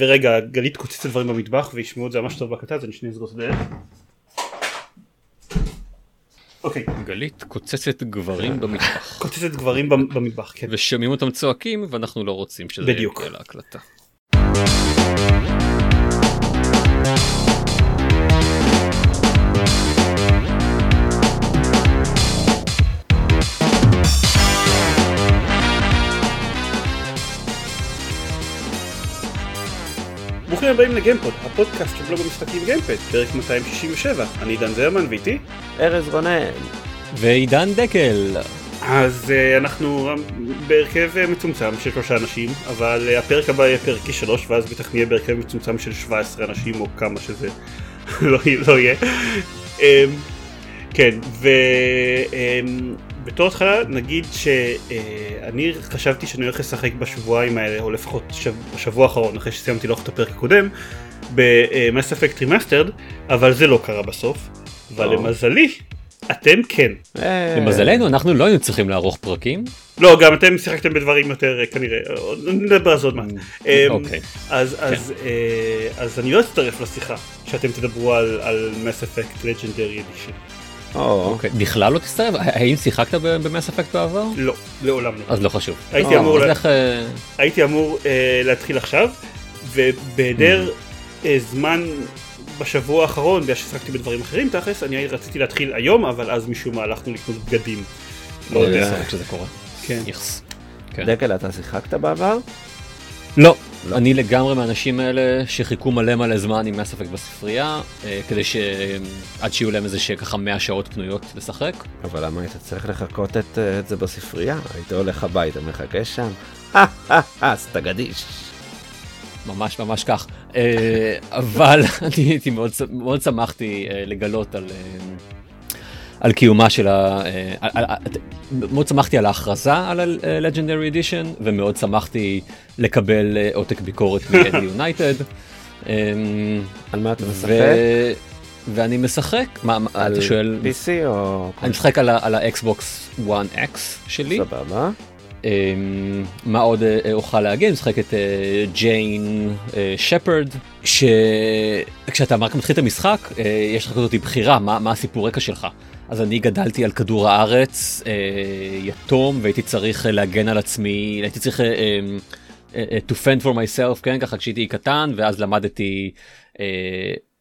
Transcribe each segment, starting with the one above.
ורגע גלית קוצצת דברים במטבח וישמעו את זה ממש טוב בהקלטה אז אני שנייה אסגור את הדלת. אוקיי, גלית קוצצת גברים במטבח. קוצצת גברים במ- במטבח, כן. ושומעים אותם צועקים ואנחנו לא רוצים שזה. יגיע להקלטה. ברוכים הבאים לגיימפוד, הפודקאסט של בלוג המשחקים גיימפד, פרק 267, אני דן זרמן ואיתי. ארז רונן. ועידן דקל. אז uh, אנחנו בהרכב uh, מצומצם של שלושה אנשים, אבל uh, הפרק הבא יהיה פרק 3 ואז בטח נהיה בהרכב מצומצם של 17 אנשים או כמה שזה לא, לא יהיה. um, כן, ובתור um, התחלה נגיד שאני חשבתי שאני הולך לשחק בשבועיים האלה, או לפחות שב, בשבוע האחרון, אחרי שסיימתי לערוך את הפרק הקודם, ב-Mass Effect Remastered, אבל זה לא קרה בסוף, אבל או. למזלי, אתם כן. אה, למזלנו אנחנו לא היינו צריכים לערוך פרקים. לא, גם אתם שיחקתם בדברים יותר אה, כנראה, עוד- נדבר על זה עוד מעט. אמ, אוקיי. אז, אז, אה, אז אני לא אצטרף לשיחה שאתם תדברו על, Effect Legendary Edition. או, אוקיי. בכלל לא תצטרף? האם שיחקת במס אפקט בעבר? לא, לעולם לא. אז לא חשוב. הייתי לא, אמור אה, הייתי אמור אה, להתחיל עכשיו, ובהיעדר Mm. אה, זמן בשבוע האחרון, בגלל ששיחקתי בדברים אחרים תכלס, אני רציתי להתחיל היום, אבל אז משום מה הלכנו לקנות בגדים. לא יודע. שזה קורה. כן. יחס. כן. דקל, אתה שיחקת בעבר? לא, אני לגמרי מהאנשים האלה שחיכו מלא מלא זמן עם מס אפקט בספרייה, אה, כדי שעד שיהיו להם איזה שככה 100 שעות פנויות לשחק. אבל למה היית צריך לחכות את, אה, את זה בספרייה? היית הולך הביתה, מחכה שם? אז אתה גדיש. ממש ממש כך. אה, אבל אני הייתי מאוד, מאוד שמחתי אה, לגלות על, אה, על קיומה של ה... אה, על- על- מאוד שמחתי על ההכרזה על ה-Legendary Edition ומאוד שמחתי לקבל אה, עותק ביקורת מ-Eddie United. אה, על מה אתה משחק? ואני משחק, מה, על אתה שואל, PC או... אני משחק על, ה- על האקסבוקס 1X שלי. סבבה. אמ, מה עוד אה, אוכל להגיד? משחק את אה, ג'יין אה, שפרד, שכשאתה רק מתחיל את המשחק, אה, יש לך כזאת בחירה, מה, מה הסיפור רקע שלך. אז אני גדלתי על כדור הארץ, אה, יתום, והייתי צריך אה, להגן על עצמי, הייתי צריך אה, אה, אה, to fend for myself, כן, ככה כשהייתי קטן, ואז למדתי אה,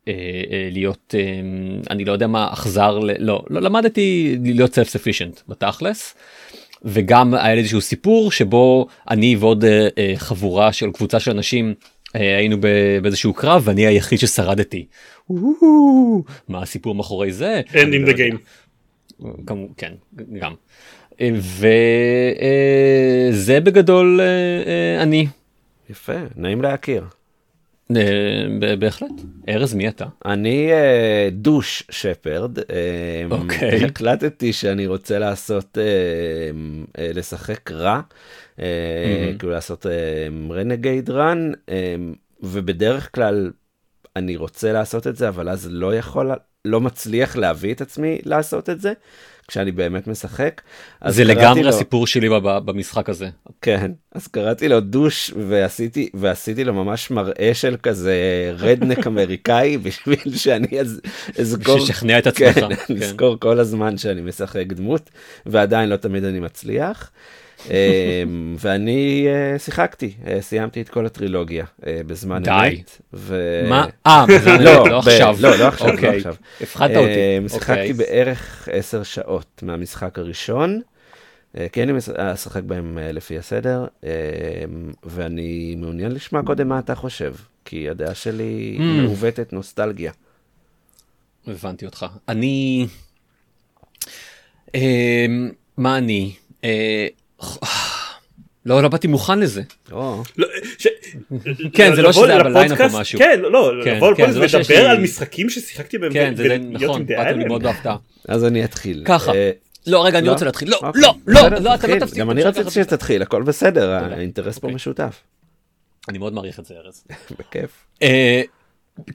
אה, אה, להיות, אה, אני לא יודע מה, אכזר, לא, לא, למדתי להיות self sufficient בתכלס. וגם היה לי איזשהו סיפור שבו אני ועוד אה, אה, חבורה של קבוצה של אנשים אה, היינו באיזשהו קרב ואני היחיד ששרדתי. מה הסיפור מאחורי זה? End in לא the יודע. game. כן, גם. וזה בגדול אה, אה, אני. יפה, נעים להכיר. אה, בהחלט. ארז מי אתה? אני דוש שפרד. אוקיי. החלטתי שאני רוצה לעשות, לשחק רע. כאילו לעשות רנגייד רן, ובדרך כלל אני רוצה לעשות את זה, אבל אז לא יכול, לא מצליח להביא את עצמי לעשות את זה, כשאני באמת משחק. זה לגמרי לו- הסיפור שלי במשחק הזה. כן, אז קראתי לו דוש ועשיתי, ועשיתי לו ממש מראה של כזה רדנק אמריקאי בשביל שאני אז אזכור, בשביל לשכנע את עצמך, כן, כן. לזכור כל הזמן שאני משחק דמות ועדיין לא תמיד אני מצליח. אמ, ואני אה, שיחקתי, אה, סיימתי את כל הטרילוגיה אה, בזמן די. אמת. ו- מה? אה, בזמן לא, אמת, לא עכשיו. לא, לא עכשיו, לא אוקיי. עכשיו. הפחדת אותי. אה, שיחקתי אוקיי. בערך 10 שעות מהמשחק הראשון, כי אני אשחק בהם לפי הסדר, אה, ואני מעוניין לשמוע קודם מה אתה חושב, כי הדעה שלי Mm. מעוותת נוסטלגיה. הבנתי אותך. אני... אמ, מה אני? לא, לא באתי מוכן לזה. לא, ש- כן, זה לא שזה היה בליינאפ או לפודקאסט- משהו. כן, לא, כן, לבוא כן, לא שיש ולדבר על משחקים ששיחקתי בהם כן, זה ולהיות נכון, עם דעה עליהם. בהפתעה. אז אני אתחיל. ככה. אה, לא, רגע, אני לא? רוצה להתחיל. לא, אוקיי. לא, לא, לא, אתה לא. תפסיק. גם אני רציתי. שתתחיל, הכל בסדר. האינטרס פה אוקיי. משותף. אני מאוד מעריך את זה, ארז. בכיף. אה,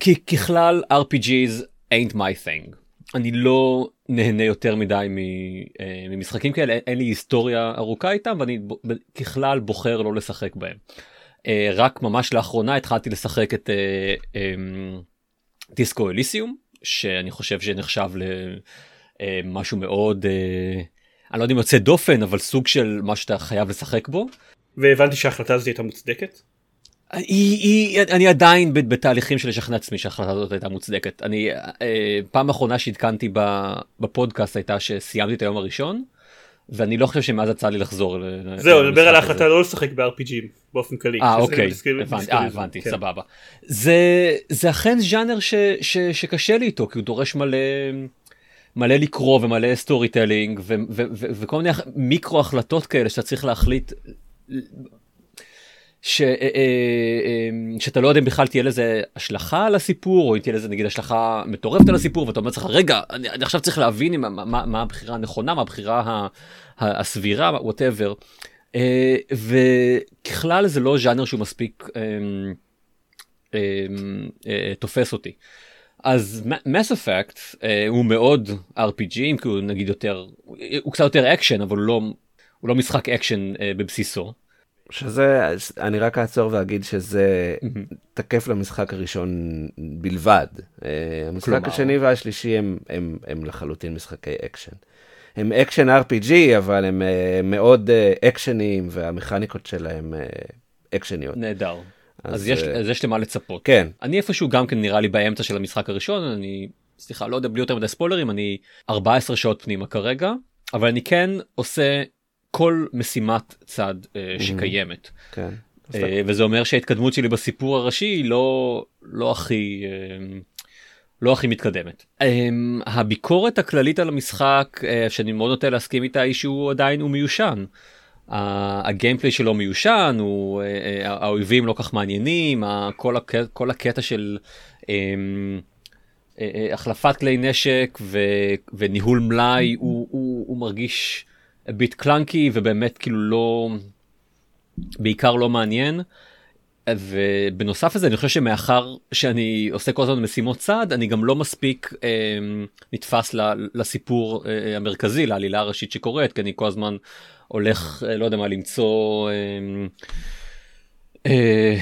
כי ככלל RPGs ain't my thing. אני לא נהנה יותר מדי אה, ממשחקים כאלה, אין לי היסטוריה ארוכה איתם ואני ככלל בוחר לא לשחק בהם. אה, רק ממש לאחרונה התחלתי לשחק את אה, אה, דיסקו אליסיום, שאני חושב שנחשב למשהו מאוד, אני לא יודע אם יוצא דופן, אבל סוג של מה שאתה חייב לשחק בו. והבנתי שההחלטה הזאת הייתה מוצדקת. היא, היא, אני עדיין בתהליכים של לשכנע עצמי שההחלטה הזאת הייתה מוצדקת. אני, אה, פעם אחרונה שעדכנתי בפודקאסט הייתה שסיימתי את היום הראשון, ואני לא חושב שמאז יצא לי לחזור. זהו, נדבר על ההחלטה לא לשחק ב-RPG ים באופן כללי. אה, אוקיי, הבנתי, אה, הבנתי, כן. סבבה. זה, זה אכן ז'אנר ש, ש, שקשה לי איתו, כי הוא דורש מלא... מלא לקרוא ומלא storytelling וכל מיני מיקרו החלטות כאלה שאתה צריך להחליט ש, אה, אה, אה, שאתה לא יודע אם בכלל תהיה לזה השלכה על הסיפור או אם תהיה לזה נגיד השלכה מטורפת על הסיפור ואתה אומר לך רגע אני, אני עכשיו צריך להבין מה, מה, מה הבחירה הנכונה מה הבחירה הסבירה whatever וככלל זה לא ז'אנר שהוא מספיק תופס אותי. אז Mass Effect הוא מאוד RPG כי הוא נגיד יותר הוא קצת יותר אקשן אבל הוא לא, הוא לא משחק אקשן בבסיסו. שזה, אני רק אעצור ואגיד שזה תקף למשחק הראשון בלבד. אה, המשחק כלומר... השני והשלישי הם, הם, הם לחלוטין משחקי אקשן. הם אקשן RPG, אבל הם אה, מאוד אה, אקשניים, והמכניקות שלהם אקשניות. נהדר. אז, אז, יש, אז יש למה לצפות. כן. אני איפשהו גם כן נראה לי באמצע של המשחק הראשון, אני, סליחה, לא יודע, בלי יותר מדי ספוילרים, אני 14 שעות פנימה כרגע, אבל אני כן עושה כל משימת צד אה, שקיימת. כן. אה, וזה אומר שההתקדמות שלי בסיפור הראשי היא לא, לא הכי... אה, לא הכי מתקדמת. Um, הביקורת הכללית על המשחק uh, שאני מאוד נוטה להסכים איתה היא שהוא עדיין הוא מיושן. Uh, הגיימפליי שלו מיושן, הוא, uh, uh, האויבים לא כך מעניינים, uh, כל, הק, כל הקטע של um, uh, uh, החלפת כלי נשק ו, וניהול מלאי הוא, הוא, הוא מרגיש ביט קלנקי ובאמת כאילו לא, בעיקר לא מעניין. ובנוסף לזה אני חושב שמאחר שאני עושה כל הזמן משימות צד אני גם לא מספיק אה, נתפס ל, לסיפור אה, המרכזי לעלילה הראשית שקורית כי אני כל הזמן הולך אה, לא יודע מה למצוא אה, אה,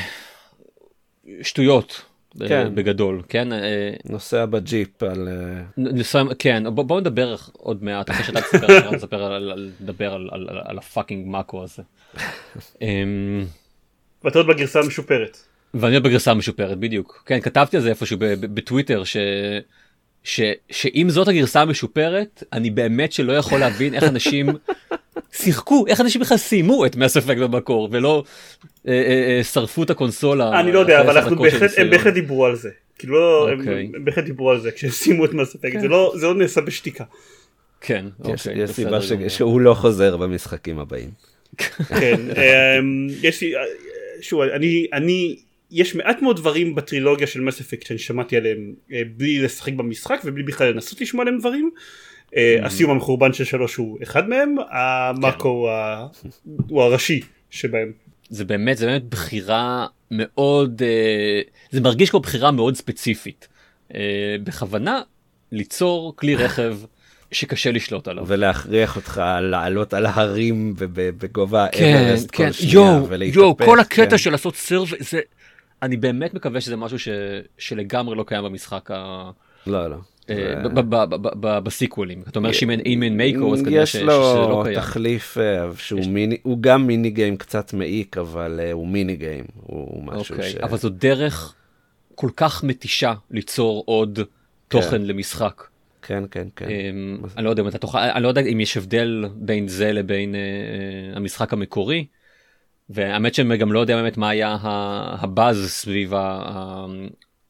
שטויות כן. בגדול, כן? אה, נוסע בג'יפ על... אה, נוסע, כן, בוא, בוא נדבר עוד מעט, אחרי שאתה תספר, תספר על, על, נדבר על, על, על ה fucking Mako הזה. אמ, ואתה עוד בגרסה המשופרת. ואני עוד בגרסה המשופרת, בדיוק. כן, כתבתי על זה איפשהו בטוויטר, ש... ש, שאם זאת הגרסה המשופרת, אני באמת שלא יכול להבין איך אנשים שיחקו, איך אנשים בכלל סיימו את מס אפקט במקור, ולא אה, אה, אה, שרפו את הקונסולה. אני לא יודע, אבל אנחנו בהחלט, הם בהחלט דיברו על זה. כאילו לא, הם, אוקיי. הם בהחלט דיברו על זה כשהם סיימו את מס אפקט, זה לא זה לא נעשה בשתיקה. כן, אוקיי. יש סיבה שהוא לא חוזר במשחקים הבאים. כן, אמ, יש לי, שוב, אני, אני, יש מעט מאוד דברים בטרילוגיה של מס אפקט שאני שמעתי עליהם בלי לשחק במשחק ובלי בכלל לנסות לשמוע עליהם דברים. Mm-hmm. הסיום המחורבן של שלוש הוא אחד מהם, המאקו כן. הוא הראשי שבהם. זה באמת זה באמת בחירה מאוד אה, זה מרגיש כמו בחירה מאוד ספציפית אה, בכוונה ליצור כלי רכב שקשה לשלוט עליו ולהכריח אותך לעלות על ההרים בגובה כן, אברסט כן, כל שנייה ולהתאפס. יואו, כל הקטע כן. של לעשות סרב זה אני באמת מקווה שזה משהו ש, שלגמרי לא קיים במשחק ה... לא לא. אה, בסיקוולים אתה אומר שאם אין מייקו אז כנראה שזה לא קיים. יש לו תחליף אה, שהוא מיני הוא גם מיני גיים קצת מעיק אבל אה, הוא מיני גיים הוא משהו אוקיי, ש... אבל זו דרך כל כך מתישה ליצור עוד תוכן כן. למשחק. כן כן כן. אני לא יודע אם אתה תוכל אני לא יודע אם יש הבדל בין זה לבין המשחק המקורי. והאמת שאני גם לא יודע באמת מה היה הבאז סביב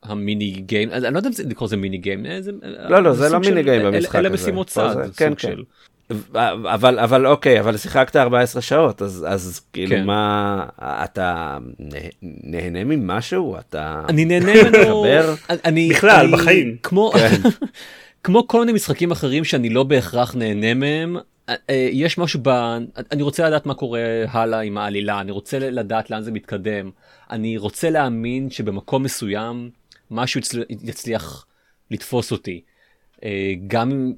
המיני גיים, אני לא יודע אם לקרוא לזה מיני גיים, אה, לא לא זה לא מיני גיים במשחק הזה, אלה משימות צד, כן כן. אבל אבל אוקיי אבל שיחקת 14 שעות אז אז כאילו כן. מה אתה נהנה ממשהו אתה אני נהנה ממנו אני בכלל אני, בחיים כמו כן. כמו כל מיני משחקים אחרים שאני לא בהכרח נהנה מהם אה, אה, יש משהו ב... אני רוצה לדעת מה קורה הלאה עם העלילה אני רוצה לדעת לאן זה מתקדם אני רוצה להאמין שבמקום מסוים משהו יצליח לתפוס אותי. גם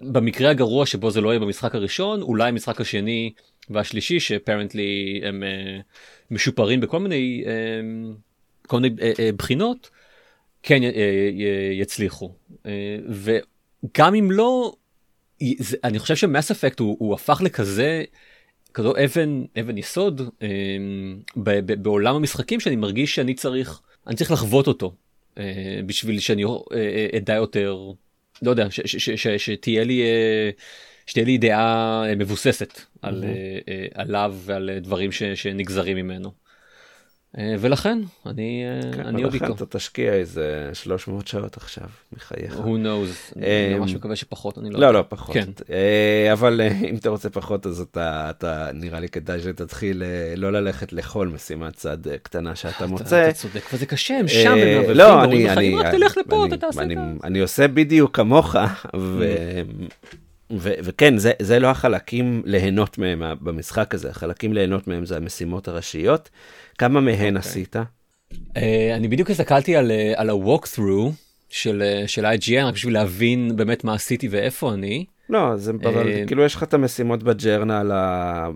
במקרה הגרוע שבו זה לא יהיה במשחק הראשון, אולי המשחק השני והשלישי, שאפרנטלי הם משופרים בכל מיני, כל מיני בחינות, כן יצליחו. וגם אם לא, אני חושב שמס אפקט הוא, הוא הפך לכזה, כזו אבן, אבן יסוד אה, בעולם המשחקים שאני מרגיש שאני צריך, אני צריך לחוות אותו אה, בשביל שאני אה, אה, אדע יותר, לא יודע, שתהיה לי, אה, שתהיה לי דעה מבוססת על. אה, עליו ועל דברים ש, שנגזרים ממנו. אה, ולכן אני אה, כן, אני עוד איתו. אתה תשקיע איזה 300 שעות עכשיו מחייך. who knows, אני אה, ממש מקווה שפחות, אני לא לא, לא פחות. כן. אבל אם אתה רוצה פחות אז אתה, אתה נראה לי כדאי שתתחיל לא ללכת לכל משימת צד קטנה שאתה מוצא. אתה צודק, וזה קשה, הם שם, הם לא, אני, אני, את זה. אני עושה בדיוק כמוך, ו... ו- וכן, זה, זה לא החלקים ליהנות מהם במשחק הזה, החלקים ליהנות מהם זה המשימות הראשיות. כמה מהן okay. אוקיי. עשית? Uh, אני בדיוק הסתכלתי על, uh, על ה-walkthrough של, uh, של IGN, רק בשביל להבין באמת מה עשיתי ואיפה אני. לא, זה, uh, אבל כאילו יש לך את המשימות בג'רנל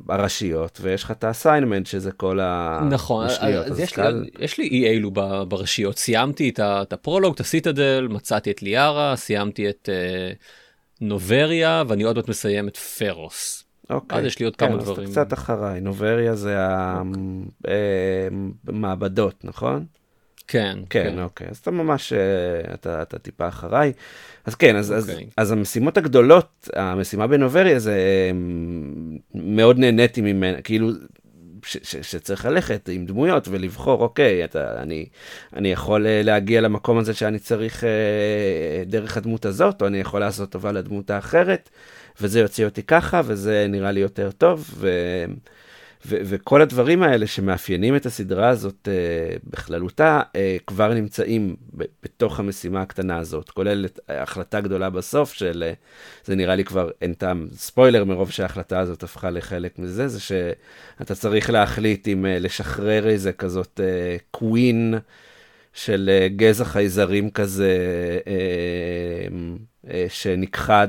הראשיות, ויש לך את האסיינמנט שזה כל המשניות. נכון, אז, אז יש, קל... לי, יש לי אי אילו בראשיות. סיימתי את, את הפרולוג, את הסיטדל, מצאתי את ליארה, סיימתי את uh, נובריה, ואני עוד מעט מסיים את פרוס. אוקיי. אז יש לי עוד כן, כמה דברים. כן, אז אתה קצת אחריי. נובריה זה המעבדות, אוקיי. אה, נכון? כן. כן, כן. אוקיי. אז אתה ממש, אה, אתה, אתה טיפה אחריי. אז כן, אז, אוקיי. אז, אז המשימות הגדולות, המשימה בנובריה זה אה, מאוד נהניתי ממנה, כאילו, ש, ש, שצריך ללכת עם דמויות ולבחור, אוקיי, אתה, אני, אני יכול להגיע למקום הזה שאני צריך דרך הדמות הזאת, או אני יכול לעשות טובה לדמות האחרת. וזה יוציא אותי ככה, וזה נראה לי יותר טוב, ו... ו- וכל הדברים האלה שמאפיינים את הסדרה הזאת uh, בכללותה, uh, כבר נמצאים ב- בתוך המשימה הקטנה הזאת, כולל את החלטה גדולה בסוף של, uh, זה נראה לי כבר אין טעם, ספוילר מרוב שההחלטה הזאת הפכה לחלק מזה, זה שאתה צריך להחליט אם uh, לשחרר איזה כזאת קווין uh, של uh, גזע חייזרים כזה uh, uh, uh, שנכחד.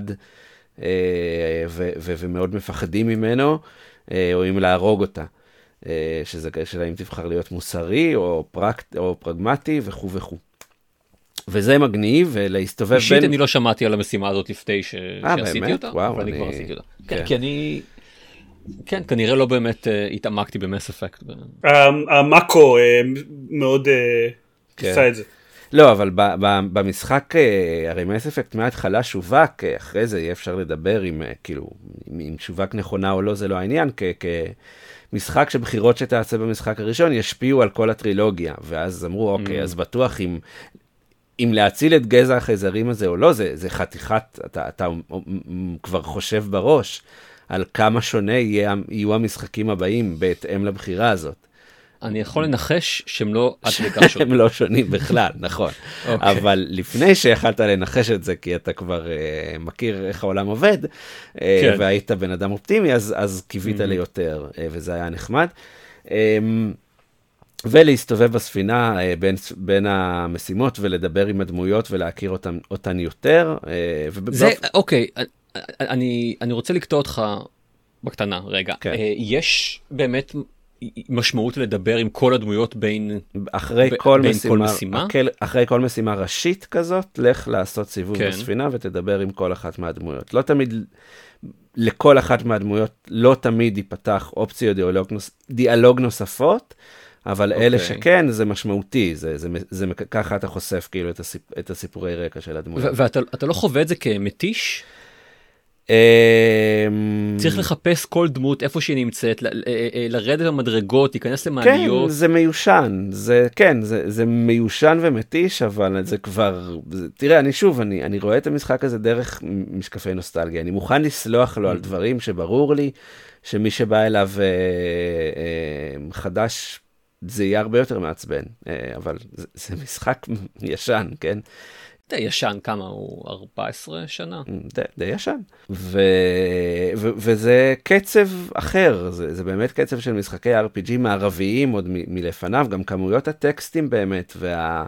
אה, ומאוד מפחדים ממנו, אה, או אם להרוג אותה. אה, שזה שאלה אם תבחר להיות מוסרי או, פרקט, או פרגמטי וכו' וכו'. וזה מגניב, ולהסתובב אישית בין... אישית אני לא שמעתי על המשימה הזאת לפני ש... 아, שעשיתי באמת? אותה, וואו, אבל אני... אני כבר עשיתי אותה. כן, כן, כי אני... כן, כנראה לא באמת uh, התעמקתי במס אפקט. המאקו uh, מאוד uh, עשה את זה. לא, אבל ב, ב, במשחק, אה, הרי מס אפקט מההתחלה שווק, אה, אחרי זה יהיה אפשר לדבר אם, אה, כאילו, אם שווק נכונה או לא, זה לא העניין, כ... כמשחק שבחירות שתעשה במשחק הראשון ישפיעו על כל הטרילוגיה, ואז אמרו, אוקיי, mm. אז בטוח אם, אם להציל את גזע החייזרים הזה או לא, זה, זה חתיכת, אתה, אתה כבר חושב בראש על כמה שונה יהיה, יהיו המשחקים הבאים בהתאם לבחירה הזאת. אני יכול לנחש שהם לא עד כדי כך שונים. הם לא שונים בכלל, נכון. okay. אוקיי. אבל לפני שיכלת לנחש את זה, כי אתה כבר uh, מכיר איך העולם עובד, uh, כן. והיית בן אדם אופטימי, אז, אז קיווית mm-hmm. ליותר, uh, וזה היה נחמד. Um, ולהסתובב בספינה בין, בין המשימות ולדבר עם הדמויות ולהכיר אותן, אותן יותר. Uh, זה, אוקיי, אני, אני רוצה לקטוע אותך בקטנה רגע. כן. יש באמת משמעות לדבר עם כל הדמויות בין אחרי ב, כל, בין משימה, כל משימה אחרי, אחרי כל משימה ראשית כזאת לך לעשות סיבוב כן. בספינה ותדבר עם כל אחת מהדמויות לא תמיד לכל אחת מהדמויות לא תמיד ייפתח אופציות דיאלוג, נוס, דיאלוג נוספות. אבל okay. אלה אוקיי. שכן זה משמעותי זה, זה, זה, זה ככה אתה חושף כאילו את, הסיפ, את הסיפורי רקע של הדמויות. ואתה לא חווה את זה כמתיש? אמ, צריך לחפש כל דמות איפה שהיא נמצאת, אה, אה, לרדת במדרגות, להיכנס למעליות. כן, זה מיושן, זה כן, זה, זה מיושן ומתיש, אבל זה כבר, זה, תראה, אני שוב, אני, אני רואה את המשחק הזה דרך משקפי נוסטלגיה, אני מוכן לסלוח לו על mm. דברים שברור לי שמי שבא אליו אה, אה, חדש, זה יהיה הרבה יותר מעצבן, אה, אבל זה, זה משחק ישן, כן? די ישן, כמה הוא? 14 שנה? Mm, די, די ישן. ו... ו... וזה קצב אחר, זה, זה באמת קצב של משחקי RPG מערביים עוד מ... מלפניו, גם כמויות הטקסטים באמת, וה...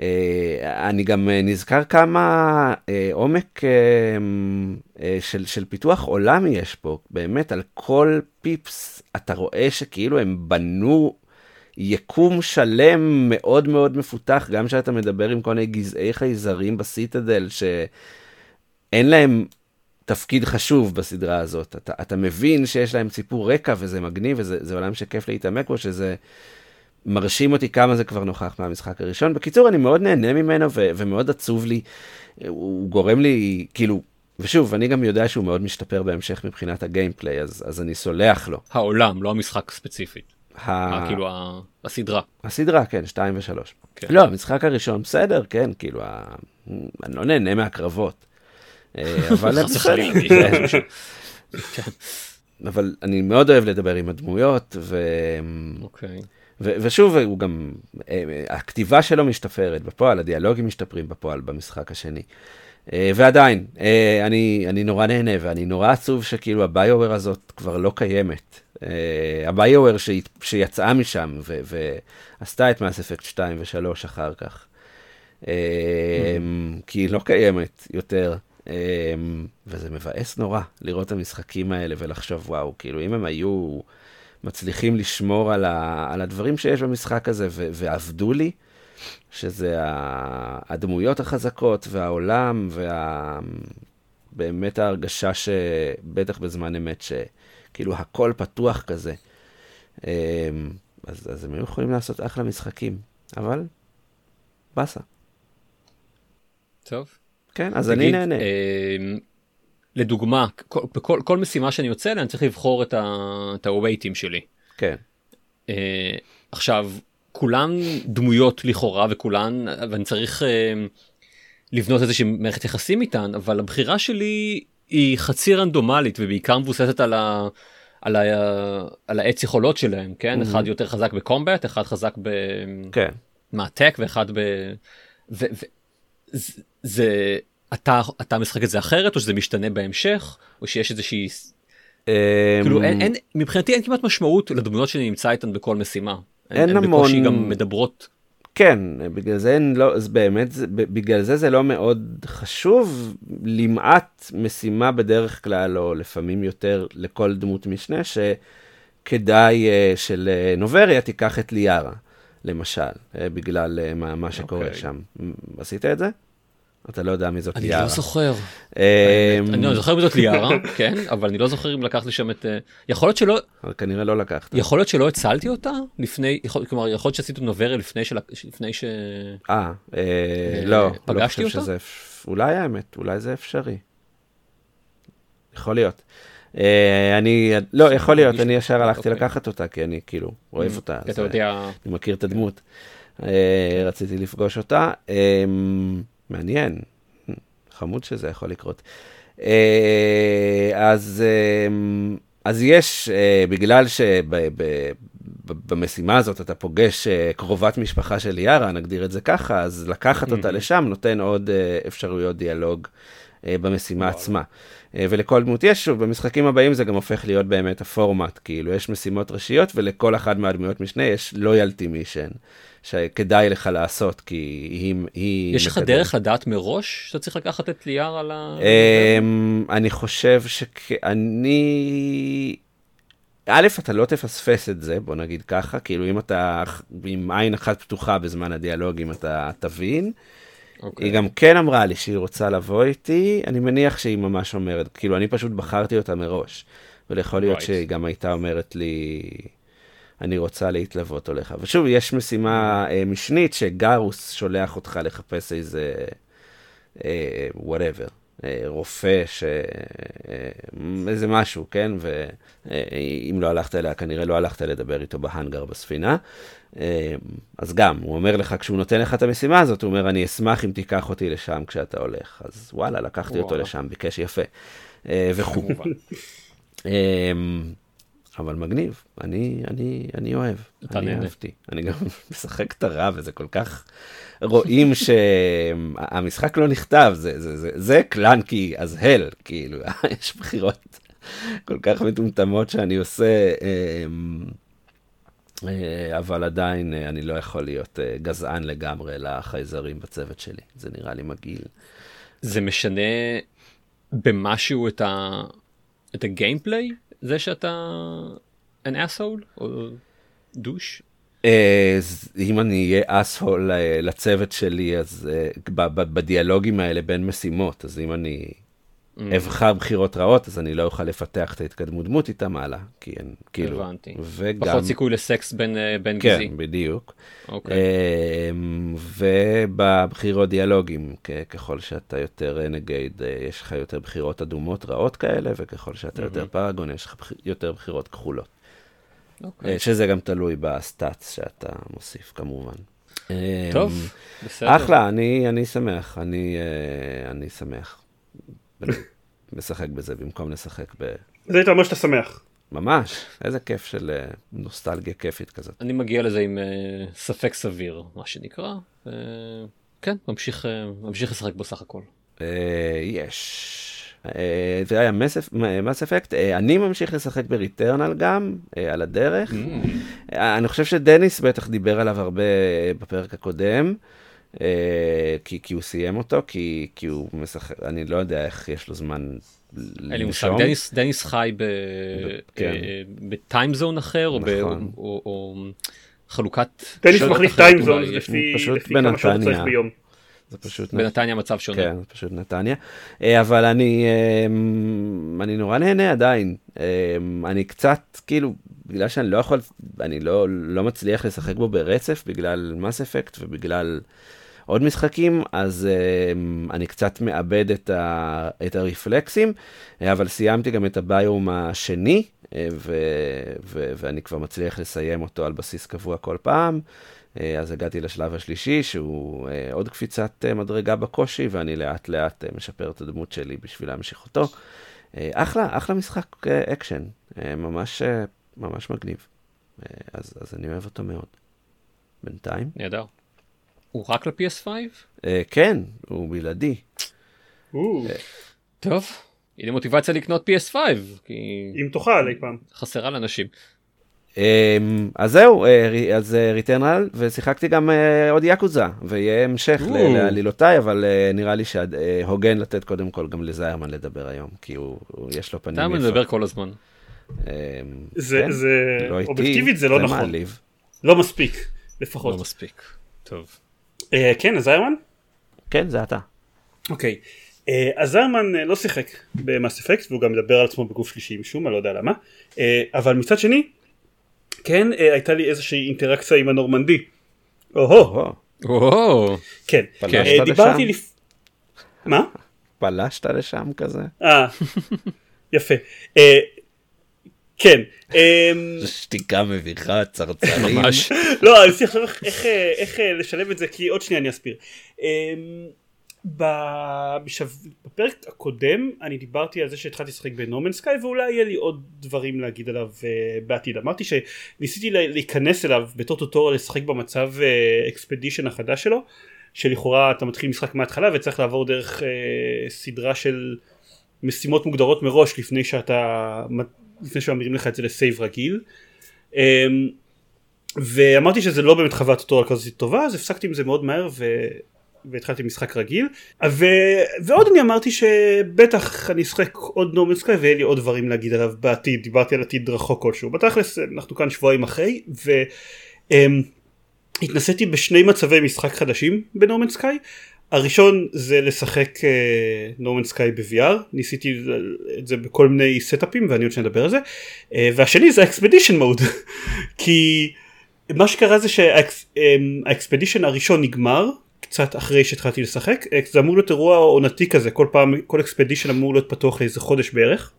אה, אני גם אה, נזכר כמה אה, עומק של, של פיתוח עולם יש פה. באמת, על כל פיפס אתה רואה שכאילו הם בנו יקום שלם מאוד מאוד מפותח, גם כשאתה מדבר עם כל מיני גזעי חייזרים בסיטדל, שאין להם תפקיד חשוב בסדרה הזאת. אתה, אתה מבין שיש להם סיפור רקע וזה מגניב, וזה עולם שכיף להתעמק בו, שזה... מרשים אותי כמה זה כבר נוכח מהמשחק הראשון. בקיצור, אני מאוד נהנה ממנו ו- ומאוד עצוב לי. הוא גורם לי, כאילו, ושוב, אני גם יודע שהוא מאוד משתפר בהמשך מבחינת הגיימפליי, אז, אז אני סולח לו. העולם, לא המשחק ספציפית. ה... כאילו ה... הסדרה. הסדרה, כן, 2 ו-3. כן. לא, המשחק הראשון בסדר, כן, כאילו, ה... אני לא נהנה מהקרבות. אה, אבל בסדר. כן. אבל אני מאוד אוהב לדבר עם הדמויות, ו... אוקיי. ו- ושוב, הוא גם, אה, הכתיבה שלו משתפרת בפועל, הדיאלוגים משתפרים בפועל במשחק השני. אה, ועדיין, אה, אני, אני נורא נהנה ואני נורא עצוב שכאילו הביואר הזאת כבר לא קיימת. הביואר ש... שיצאה משם ו... ועשתה את מס אפקט 2 ו-3 אחר כך. Mm-hmm. כי היא לא קיימת יותר. וזה מבאס נורא לראות את המשחקים האלה ולחשוב, וואו, כאילו אם הם היו... מצליחים לשמור על, ה, על הדברים שיש במשחק הזה ועבדו לי, שזה הדמויות החזקות והעולם ובאמת וה... ההרגשה שבטח בזמן אמת שכאילו הכל פתוח כזה. אמ, אז, אז הם היו יכולים לעשות אחלה משחקים, אבל באסה. טוב. כן, אז תגיד, אני נהנה. אה, לדוגמה, בכל כל משימה שאני יוצא אליה אני צריך לבחור את ה-weighting שלי. כן. Uh, עכשיו, כולן דמויות לכאורה וכולן, ואני צריך uh, לבנות איזושהי מערכת יחסים איתן, אבל הבחירה שלי היא חצי רנדומלית ובעיקר מבוססת על, ה, על, ה, על העץ יכולות שלהם, כן? Mm-hmm. אחד יותר חזק בקומבט, אחד חזק במעתק כן. ואחד ב... ו, ו, זה, זה אתה אתה משחק את זה אחרת או שזה משתנה בהמשך או שיש איזושהי אמ, כאילו אין, אין מבחינתי אין כמעט משמעות לדמויות שאני נמצא איתן בכל משימה. אין הן המון בקושי גם מדברות. כן בגלל זה אין לא אז באמת בגלל זה זה לא מאוד חשוב למעט משימה בדרך כלל או לפעמים יותר לכל דמות משנה שכדאי uh, של uh, נובריה תיקח את ליארה למשל uh, בגלל מה, מה שקורה okay. אוקיי. שם עשית את זה? אתה לא יודע מי זאת ליארה. אני לא זוכר. אמ, אני לא זוכר מי זאת ליארה, כן, אבל אני לא זוכר אם לקחת לי שם את... אה, יכול להיות שלא... כנראה לא לקחת. יכול להיות שלא הצלתי אותה לפני, כלומר, יכול להיות שעשיתי נוברה לפני ש... אה, אה לא. לא פגשתי אותה? אולי האמת, אולי זה אפשרי. יכול להיות. אה, אני, לא, יכול להיות, אני ישר הלכתי אוקיי. לקחת אותה, כי אני כאילו אוהב mm, אותה. אתה יודע... אני מכיר את הדמות. רציתי לפגוש אותה. מעניין, חמוד שזה יכול לקרות. אה, אז, אה, אז יש, אה, בגלל שבמשימה הזאת אתה פוגש קרובת משפחה של יארה, נגדיר את זה ככה, אז לקחת אותה לשם נותן עוד אפשרויות דיאלוג במשימה עצמה. ולכל דמות יש, שוב, במשחקים הבאים זה גם הופך להיות באמת הפורמט, כאילו יש משימות ראשיות ולכל אחת מהדמויות משנה יש לויאלטי מישן. שכדאי לך לעשות, כי היא... היא יש לך דרך לדעת מראש שאתה צריך לקחת את ליאר על ה... אמ, אני חושב שאני... א', אתה לא תפספס את זה, בוא נגיד ככה, כאילו אם אתה עם עין אחת פתוחה בזמן הדיאלוגים אתה תבין. Okay. אוקיי. היא גם כן אמרה לי שהיא רוצה לבוא איתי, אני מניח שהיא ממש אומרת, כאילו אני פשוט בחרתי אותה מראש. ויכול להיות right. שהיא גם הייתה אומרת לי, אני רוצה להתלוות אליך. ושוב, יש משימה אה, משנית שגרוס שולח אותך לחפש איזה, אה, whatever, אה, רופא, ש... אה, איזה משהו, כן? ואם לא הלכת אליה, כנראה לא הלכת לדבר איתו בהאנגר בספינה. אה, אז גם, הוא אומר לך, כשהוא נותן לך את המשימה הזאת, הוא אומר, אני אשמח אם תיקח אותי לשם כשאתה הולך. אז וואלה, לקחתי וואו. אותו לשם, ביקש יפה. אה, וכו'. אבל מגניב, אני, אני, אני אוהב, אני. אהבתי. אני גם משחק את הרע וזה כל כך, רואים שהמשחק לא נכתב, זה, זה, זה, זה קלנקי אז הל, כאילו, יש בחירות כל כך מטומטמות שאני עושה, אמ, אבל עדיין אה, אני לא יכול להיות אה, גזען לגמרי לחייזרים בצוות שלי, זה נראה לי מגעיל. זה משנה במשהו את, ה... את הגיימפליי? זה שאתה an asshole? או דוש? אם אני אהיה אסהול לצוות שלי, אז בדיאלוגים האלה בין משימות, אז אם אני. אבחר בחירות רעות, אז אני לא אוכל לפתח את ההתקדמות דמות איתם הלאה, כי אין, כאילו, הבנתי. וגם... פחות סיכוי לסקס בין, אה, בין כן, גזעי. כן, בדיוק. אוקיי. אמ, ובבחירות דיאלוגים, ככל שאתה יותר רנגייד, אה, יש לך יותר בחירות אדומות רעות כאלה, וככל שאתה. יותר פרגון, יש לך יותר בחירות כחולות. אוקיי. אה, שזה גם תלוי בסטאצ שאתה מוסיף, כמובן. טוב, אמ, בסדר. אחלה, אני, אני שמח, אני, אני שמח. לשחק בזה במקום לשחק ב... זה היית אומר שאתה שמח. ממש, איזה כיף של אה, נוסטלגיה כיפית כזאת. אני מגיע לזה עם uh, ספק סביר, מה שנקרא. Uh, כן, ממשיך, uh, ממשיך לשחק בו סך הכל. יש. זה היה מס אפקט, אני ממשיך לשחק בריטרנל גם, על הדרך. Mm. אני חושב שדניס בטח דיבר עליו הרבה בפרק הקודם. אה, כי, כי הוא סיים אותו, כי, כי הוא משחק, אני לא יודע איך יש לו זמן לנשום. אין לי מושג, דניס, דניס חי ב, כן. אה, בטיימזון אחר, נכון. או, או, או חלוקת... דניס מחליף טיימזון לפי, לפי כמה שעות צריך ביום. זה פשוט... בנתניה מצב שונה. כן, זה פשוט נתניה. אה, אבל אני, אני נורא נהנה עדיין. אני קצת, כאילו, בגלל שאני לא יכול, אני לא, לא מצליח לשחק בו ברצף, בגלל מס אפקט ובגלל... עוד משחקים, אז uh, אני קצת מאבד את, ה, את הרפלקסים, אבל סיימתי גם את הביום השני, uh, ו, ו, ואני כבר מצליח לסיים אותו על בסיס קבוע כל פעם. Uh, אז הגעתי לשלב השלישי, שהוא עוד קפיצת מדרגה בקושי, ואני לאט לאט משפר את הדמות שלי בשביל להמשיך אותו. אחלה, אחלה משחק אקשן, ממש, ממש מגניב. אז, אז אני אוהב אותו מאוד. בינתיים. נהדר. הוא רק ל-PS5? אה, כן, הוא בלעדי. אה. טוב, הנה מוטיבציה לקנות PS5. אם תוכל אי פעם. חסרה לאנשים. אמ, אז זהו, אה, אז Returnal, ושיחקתי גם עוד Yakuza, ויהיה המשך לעלילותיי, אבל נראה לי שהוגן לתת קודם כל גם לזיירמן לדבר היום, כי הוא, יש לו פנים יפות. אתה מדבר כל הזמן. אמ, זה, כן, זה, לא אובייקטיבית זה לא נכון. לא מספיק, לפחות. לא מספיק, טוב. אה, כן, זיירמן? כן, זה אתה. אוקיי. אה, אז זיירמן אה, לא שיחק במאס אפקט והוא גם מדבר על עצמו בגוף שלישי משום מה, לא יודע למה. אבל מצד שני, כן, הייתה לי איזושהי אינטראקציה עם הנורמנדי. או-הו. כן. דיברתי לפ... מה? פלשת לשם כזה? אה, יפה. כן. אמ, שתיקה מביכה, צרצרים. ממש. לא, אני צריך לחשוב איך אה, לשלב את זה, כי עוד שנייה אני אסביר. אמ, בפרק הקודם אני דיברתי על זה שהתחלתי לשחק בנומן סקאי ואולי יהיה לי עוד דברים להגיד עליו uh, בעתיד אמרתי שניסיתי להיכנס אליו בתור טוטורל לשחק במצב אקספדישן uh, החדש שלו שלכאורה אתה מתחיל משחק מההתחלה וצריך לעבור דרך סדרה של משימות מוגדרות מראש לפני שאתה לפני שממירים לך את זה לסייב רגיל. אמ, ואמרתי שזה לא באמת חוויית טוטוריאל כזאת טובה אז הפסקתי עם זה מאוד מהר ו... והתחלתי משחק רגיל. ו... ועוד אני אמרתי שבטח אני אשחק עוד נורמן סקאי ויהיה לי עוד דברים להגיד עליו בעתיד. דיברתי על עתיד רחוק כלשהו. בתכלס אנחנו כאן שבועיים אחרי והתנסיתי בשני מצבי משחק חדשים ב No Man's Sky הראשון זה לשחק No Man's Sky ב-VR, ניסיתי את זה בכל מיני סטאפים ואני עוד שנדבר על זה, אה, והשני זה ה expedition mode, כי מה שקרה זה שה expedition הראשון נגמר, קצת אחרי שהתחלתי לשחק, אה, זה אמור להיות אירוע עונתי כזה, כל פעם, כל expedition אמור להיות פתוח לאיזה חודש בערך.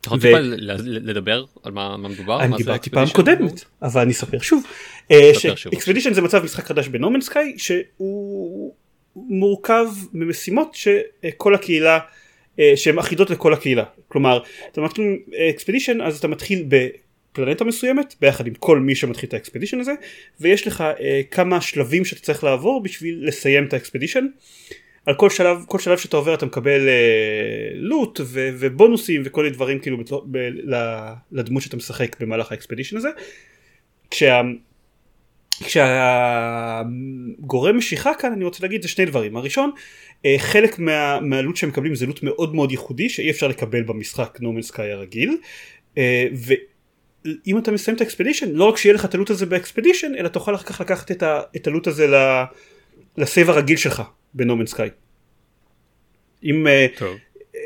אתה יכול טיפה לדבר על מה מדובר? אני דיברתי פעם קודמת, אבל אני אספר שוב. expedition זה מצב משחק חדש ב No Man's Sky שהוא מורכב ממשימות שכל הקהילה אה, שהן אחידות לכל הקהילה. כלומר אתה מתחיל expedition אז אתה מתחיל בפלנטה מסוימת ביחד עם כל מי שמתחיל את ה expedition הזה ויש לך אה, כמה שלבים שאתה צריך לעבור בשביל לסיים את ה expedition. על כל שלב כל שלב שאתה עובר אתה מקבל אה, loot ו, ובונוסים וכל מיני דברים כאילו ב, ב, לדמות שאתה משחק במהלך ה expedition הזה. כשה... כשהגורם משיכה כאן אני רוצה להגיד זה שני דברים הראשון אה, חלק מה, מה loot שהם מקבלים זה loot מאוד מאוד ייחודי שאי אפשר לקבל במשחק No Man's Sky הרגיל אה, ואם אתה מסיים את ה expedition לא רק שיהיה לך את ה loot הזה ב expedition אלא תוכל אחר כך לקחת את, ה, את ה loot הזה ל save הרגיל שלך ב No Man's Sky. אם אה, טוב.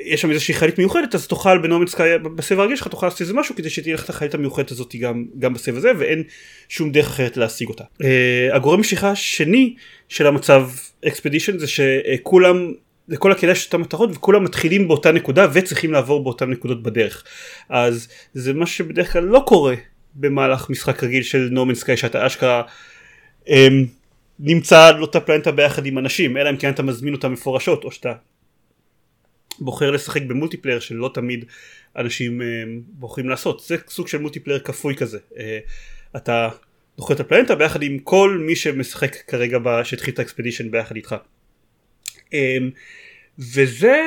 יש שם איזושהי חיילית מיוחדת אז תוכל בנומן סקאי בסבב הרגיל שלך תוכל לעשות איזה משהו כדי שתהיה לך את החיילית המיוחדת הזאת גם, גם בסבב הזה ואין שום דרך אחרת להשיג אותה. Uh, הגורם משיכה השני של המצב אקספדישן זה שכולם זה כל הקהילה של אותן מטרות וכולם מתחילים באותה נקודה וצריכים לעבור באותן נקודות בדרך. אז זה מה שבדרך כלל לא קורה במהלך משחק רגיל של נומן סקאי שאתה אשכרה um, נמצא על אותה פלנטה ביחד עם אנשים אלא אם כן אתה מזמין אותם מפורשות או שאתה בוחר לשחק ב multiplayer שלא תמיד אנשים אה, בוחרים לעשות. זה סוג של multiplayer כפוי כזה. אה, אתה חווה את הפלנטה ביחד עם כל מי שמשחק כרגע שהתחיל את ה expedition ביחד איתך. אה, וזה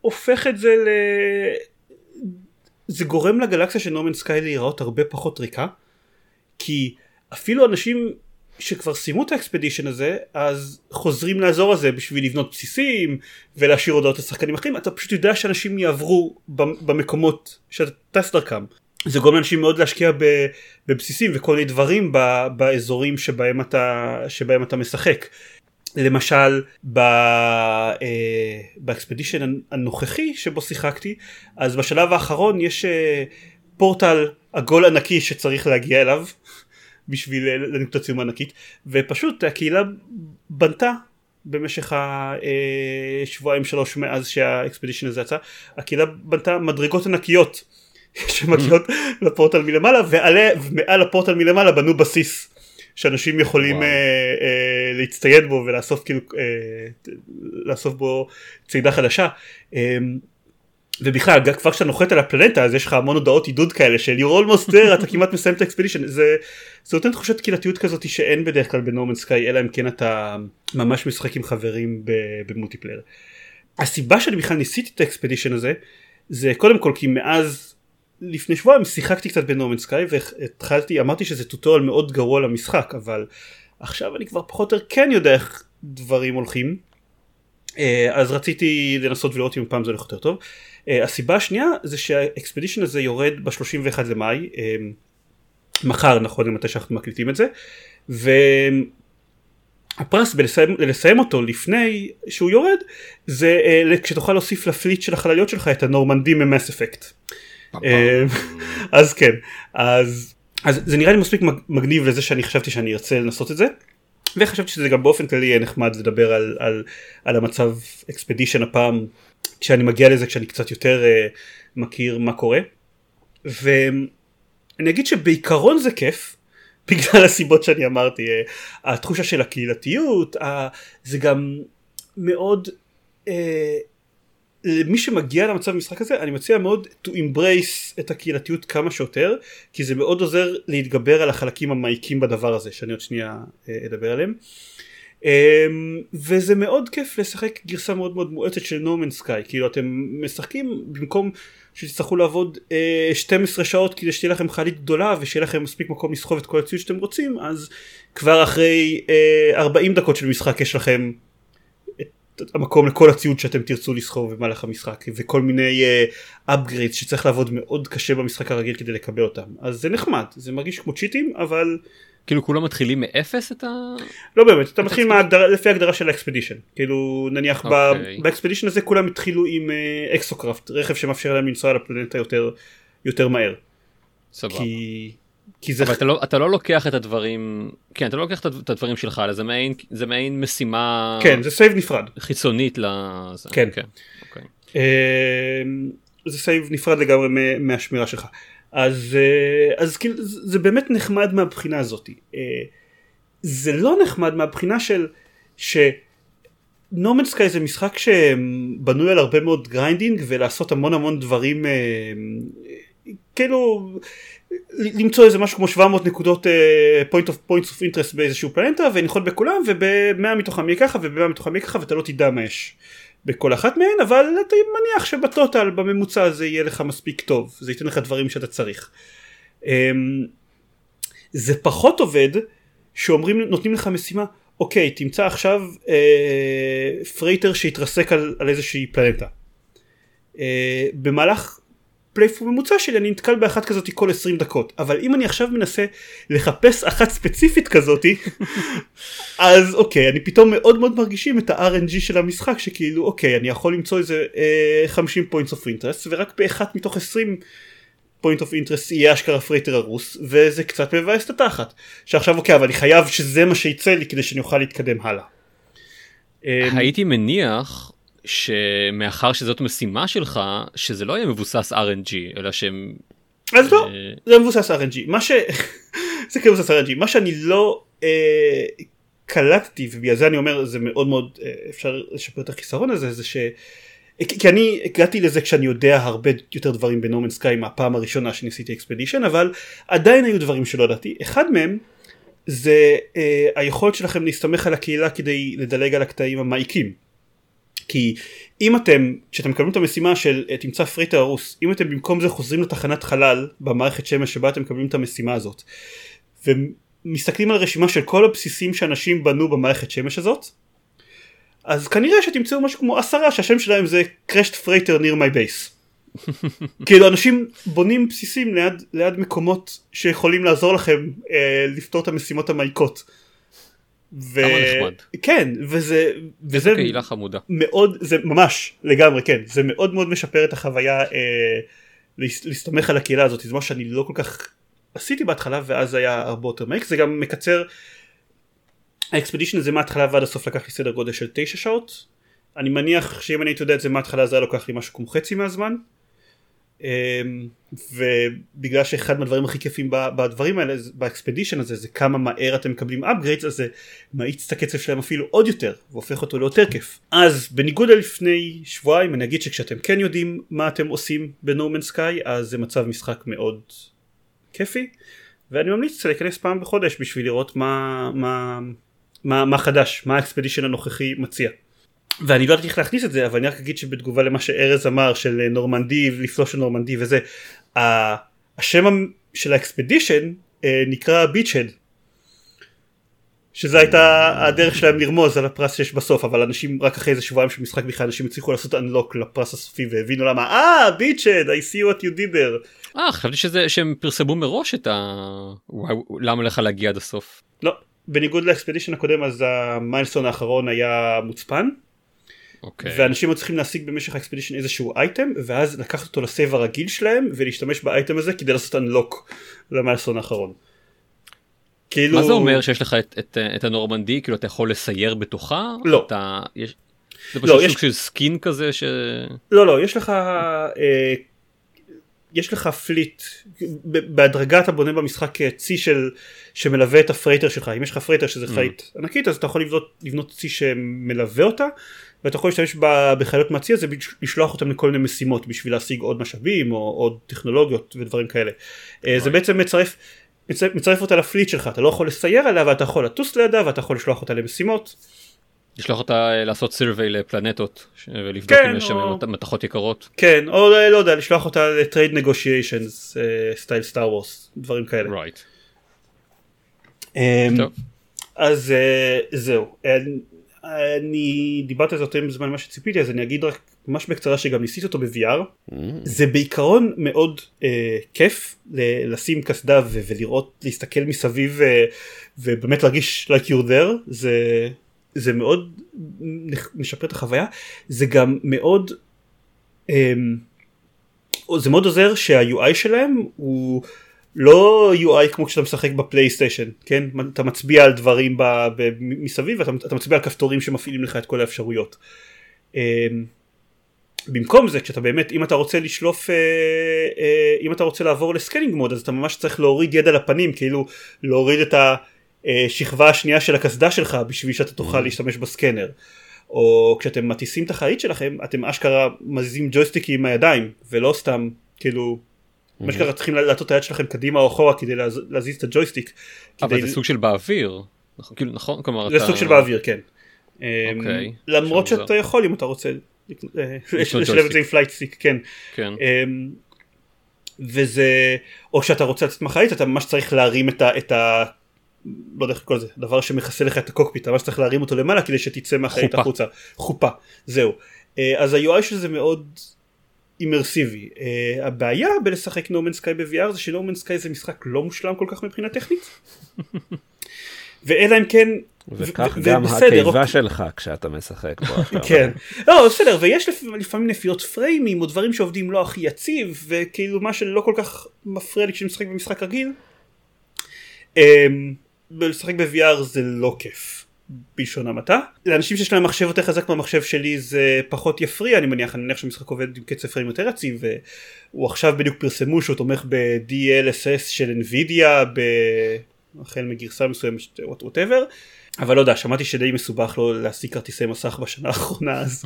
הופך את זה ל... זה גורם לגלקסיה של No Man's Sky להיראות הרבה פחות ריקה כי אפילו אנשים שכבר סיימו את ה expedition הזה אז חוזרים לאזור הזה בשביל לבנות בסיסים ולהשאיר הודעות לשחקנים אחרים. אתה פשוט יודע שאנשים יעברו במקומות שאתה טס דרכם זה גורם לאנשים מאוד להשקיע בבסיסים וכל מיני דברים באזורים שבהם אתה, שבהם אתה משחק. למשל ב, אה, ב expedition הנוכחי שבו שיחקתי אז בשלב האחרון יש אה, פורטל עגול ענקי שצריך להגיע אליו בשביל לנקוט הציום הענקית ופשוט הקהילה בנתה במשך השבועיים שלוש מאז שהאקספדישן הזה יצא הקהילה בנתה מדרגות ענקיות שמגיעות לפורטל מלמעלה ומעל הפורטל מלמעלה בנו בסיס שאנשים יכולים uh, uh, להצטייד בו ולאסוף כאילו uh, לאסוף בו צעידה חדשה. אה, ובכלל כבר כשאתה נוחת על הפלנטה אז יש לך המון הודעות עידוד כאלה של you're almost there אתה כמעט מסיים את ה expedition זה, זה נותן תחושת קהילתיות כזאת שאין בדרך כלל ב No Man's Sky אלא אם כן אתה ממש משחק עם חברים ב multiplayer. הסיבה שאני בכלל ניסיתי את ה expedition הזה זה קודם כל כי מאז לפני שבועיים שיחקתי קצת ב No Man's Sky והתחלתי אמרתי שזה tutorial מאוד גרוע למשחק אבל עכשיו אני כבר פחות או יותר כן יודע איך דברים הולכים אז רציתי לנסות ולראות אם פעם זה הולך יותר טוב. Uh, הסיבה השנייה זה שהאקספדישן הזה יורד ב-31 למאי, uh, מחר נכון מתי שאנחנו מקליטים את זה, והפרס בלסיים אותו לפני שהוא יורד זה כשתוכל להוסיף לפליט של החלליות שלך את הנורמנדי ממס אפקט. אז כן, אז, אז זה נראה לי מספיק מגניב לזה שאני חשבתי שאני ארצה לנסות את זה. וחשבתי שזה גם באופן כללי יהיה נחמד לדבר על, על, על המצב אקספדישן הפעם כשאני מגיע לזה כשאני קצת יותר uh, מכיר מה קורה. ואני אגיד שבעיקרון זה כיף בגלל הסיבות שאני אמרתי uh, התחושה של הקהילתיות uh, זה גם מאוד uh, למי שמגיע למצב במשחק הזה אני מציע מאוד to embrace את הקהילתיות כמה שיותר כי זה מאוד עוזר להתגבר על החלקים המעיקים בדבר הזה שאני עוד שנייה אדבר עליהם. Um, וזה מאוד כיף לשחק גרסה מאוד מאוד מואצת של נומן סקאי כאילו אתם משחקים במקום שתצטרכו לעבוד uh, 12 שעות כדי שתהיה לכם חלית גדולה ושיהיה לכם מספיק מקום לסחוב את כל הציוד שאתם רוצים אז כבר אחרי uh, 40 דקות של משחק יש לכם המקום לכל הציוד שאתם תרצו לסחוב במהלך המשחק וכל מיני uh, upgrades שצריך לעבוד מאוד קשה במשחק הרגיל כדי לקבל אותם אז זה נחמד זה מרגיש כמו צ'יטים אבל כאילו כולם מתחילים מאפס את ה... לא באמת, אתה מתחיל מהגדרה, לפי ההגדרה של ה expedition. כאילו נניח אוקיי. אוקיי. ב expedition הזה כולם התחילו עם exocraft, רכב שמאפשר להם לנסוע לפלנטה יותר, יותר מהר. סבבה. כי... כי זה... אבל אתה לא, אתה לא לוקח את הדברים, כן, אתה לא לוקח את הדברים שלך, אלא זה מעין, זה מעין משימה... כן, זה save נפרד. חיצונית לזה. כן. כן. אוקיי. אמ, זה save נפרד לגמרי מהשמירה שלך. אז, אה, אז כאילו זה באמת נחמד מהבחינה הזאת. אה, זה לא נחמד מהבחינה של ש No Man's Sky זה משחק שבנוי על הרבה מאוד grinding ולעשות המון המון דברים אה, כאילו למצוא איזה משהו כמו 700 נקודות point of points of interest באיזשהו פלנטה ולנחות בכולם וב-100 מתוכם יהיה ככה וב-100 מתוכם יהיה ככה ואתה לא תדע מה יש. בכל אחת מהן אבל אתה מניח שב total בממוצע זה יהיה לך מספיק טוב זה ייתן לך דברים שאתה צריך. אמ, זה פחות עובד שאומרים, נותנים לך משימה, אוקיי, תמצא עכשיו אה, freighter שהתרסק על, על איזושהי פלנטה. אה, במהלך playthrough ממוצע שלי אני נתקל באחת כזאת כל 20 דקות אבל אם אני עכשיו מנסה לחפש אחת ספציפית כזאת אז אוקיי אני פתאום מאוד מאוד מרגישים את ה-RNG של המשחק שכאילו אוקיי אני יכול למצוא איזה אה, 50 points of interest ורק באחת מתוך 20 point of interest יהיה אשכרה freighter הרוס וזה קצת מבאס את התחת שעכשיו אוקיי אבל אני חייב שזה מה שיצא לי כדי שאני אוכל להתקדם הלאה. אה, הייתי מניח שמאחר שזאת משימה שלך שזה לא יהיה מבוסס RNG אלא שהם. אז לא, אה, זה מבוסס RNG. מה ש... זה כן מבוסס RNG. מה שאני לא אה, קלטתי ובגלל זה אני אומר זה מאוד מאוד אה, אפשר לשפר את החיסרון הזה זה ש... כי כי אני הגעתי לזה כשאני יודע הרבה יותר דברים בנומן סקאי מהפעם הראשונה שניסיתי אקספדישן אבל עדיין היו דברים שלא ידעתי אחד מהם זה אה, היכולת שלכם להסתמך על הקהילה כדי לדלג על הקטעים המעיקים כי אם אתם כשאתם מקבלים את המשימה של אה, תמצא פריטר הרוס אם אתם במקום זה חוזרים לתחנת חלל במערכת שמש שבה אתם מקבלים את המשימה הזאת ומסתכלים על רשימה של כל הבסיסים שאנשים בנו במערכת שמש הזאת אז כנראה שתמצאו משהו כמו עשרה שהשם שלהם זה crashed freighter near my base כאילו אנשים בונים בסיסים ליד, ליד מקומות שיכולים לעזור לכם אה, לפתור את המשימות המעיקות. ו... נחמד. כן וזה וזה קהילה חמודה. מאוד זה ממש לגמרי כן. זה מאוד מאוד משפר את החוויה אה, להס- להסתמך על הקהילה הזאת. זה מה שאני לא כל כך עשיתי בהתחלה ואז היה הרבה יותר מעיק זה גם מקצר ה expedition הזה מההתחלה ועד הסוף לקח לי סדר גודל של תשע שעות. אני מניח שאם אני הייתי יודע את זה מההתחלה זה היה לוקח לי משהו כמו חצי מהזמן ובגלל שאחד מהדברים הכי כיפים בדברים האלה ב expedition הזה זה כמה מהר אתם מקבלים upgrades אז זה מאיץ את הקצב שלהם אפילו עוד יותר והופך אותו ליותר כיף. אז בניגוד ללפני שבועיים אני אגיד שכשאתם כן יודעים מה אתם עושים ב No Man's Sky אז זה מצב משחק מאוד כיפי ואני ממליץ להיכנס פעם בחודש בשביל לראות מה, מה, מה, מה חדש מה ה expedition הנוכחי מציע ואני לא יודעת איך להכניס את זה אבל אני רק אגיד שבתגובה למה שארז אמר של נורמנדי לפלוש של נורמנדי וזה השם של ה expedition אה, נקרא Beachhead שזה הייתה הדרך שלהם לרמוז על הפרס שיש בסוף אבל אנשים רק אחרי איזה שבועיים של משחק בכלל אנשים הצליחו לעשות unlock לפרס הסופי והבינו למה אה Beachhead I see what you did there. אה חשבתי שזה שהם פרסמו מראש את ה... וואי, למה לך להגיע עד הסוף. לא בניגוד ל expedition הקודם אז ה milestone האחרון היה מוצפן אוקיי. ואנשים היו צריכים להשיג במשך ה expedition איזשהו אייטם ואז לקחת אותו ל save הרגיל שלהם ולהשתמש באייטם הזה כדי לעשות unlock ל milestone האחרון. כאילו מה זה אומר שיש לך את, את, את הנורמנדי כאילו אתה יכול לסייר בתוכה? לא. אתה, יש, זה לא, פשוט יש- סוג של skin כזה ש... לא לא יש לך אה, יש לך fleet. בהדרגה אתה בונה במשחק צי של שמלווה את ה freighter שלך. אם יש לך freighter שזה חללית ענקית אז אתה יכול לבנות, לבנות צי שמלווה אותה ואתה יכול להשתמש בחלליות מהצי הזה לשלוח אותם לכל מיני משימות בשביל להשיג עוד משאבים או עוד טכנולוגיות ודברים כאלה. אה, זה בעצם מצרף מצרף, מצרף אותה ל fleet שלך. אתה לא יכול לסייר עליה ואתה יכול לטוס לידה ואתה יכול לשלוח אותה למשימות לשלוח אותה אה, לעשות survey לפלנטות ולבדוק כן, אם יש שם או- מת- מתכות יקרות. כן או לא יודע לשלוח אותה ל trade negotiations style Star Wars דברים כאלה. Right. טוב. אז אה, זהו אני- אני דיברתי על זה יותר זמן ממה שציפיתי אז אני אגיד רק ממש בקצרה שגם ניסיתי אותו ב-VR זה בעיקרון מאוד אה, כיף ל- לשים קסדה ו- ולראות להסתכל מסביב אה, ובאמת להרגיש like you're there זה זה מאוד משפר את החוויה זה גם מאוד אה, זה מאוד עוזר שה-UI שלהם הוא לא UI כמו כשאתה משחק בפלייסטיישן, כן? אתה מצביע על דברים ב, ב, מסביב ואתה אתה מצביע על כפתורים שמפעילים לך את כל האפשרויות. אמ, במקום זה כשאתה באמת אם אתה רוצה לשלוף אה, אה, אם אתה רוצה לעבור לסקנינג מוד אז אתה ממש צריך להוריד יד על הפנים כאילו להוריד את השכבה השנייה של הקסדה שלך בשביל שאתה תוכל להשתמש בסקנר. או כשאתם מטיסים את החללית שלכם אתם אשכרה מזיזים ג'ויסטיקים עם הידיים ולא סתם כאילו מה שקרה צריכים להטות את היד שלכם קדימה או אחורה כדי להז- להזיז את הג'ויסטיק. אבל זה סוג של באוויר. נכון, כאילו נכון כלומר זה. סוג של באוויר כן. אמ, אוקיי, למרות שאתה יכול אם אתה רוצה אה, לשלב את זה עם flight stick כן. כן. אמ, וזה, או שאתה רוצה לצאת מחללית אתה ממש צריך להרים. את ה לא יודע איך לקרוא לזה, דבר שמכסה לך את הקוקפיט, ממש צריך להרים אותו למעלה כדי שתצא מהחללית חופה. החוצה, חופה, זהו. אה, אז ה-UI של זה מאוד אימרסיבי. אה, הבעיה בלשחק No Man's Sky ב-VR זה ש No Man's Sky זה משחק לא מושלם כל כך מבחינה טכנית. ואלא אם כן, וכך ו- גם הקיבה אוקיי. שלך כשאתה משחק בו. אתה אומר. כן, לא בסדר ויש לפ- לפעמים נפילות פריימים או דברים שעובדים לא הכי יציב וכאילו מה שלא כל כך מפריע לי כשאני משחק במשחק רגיל. לשחק ב-VR זה לא כיף. בלשון המעטה. לאנשים שיש להם מחשב יותר חזק מהמחשב שלי זה פחות יפריע אני מניח, אני מניח שהמשחק עובד עם קצב פריים יותר יציב והוא עכשיו בדיוק פרסמו שהוא תומך ב-DLSS של NVIDIA ב- החל מגרסה מסוימת whatever אבל לא יודע שמעתי שדי מסובך לו להשיג כרטיסי מסך בשנה האחרונה אז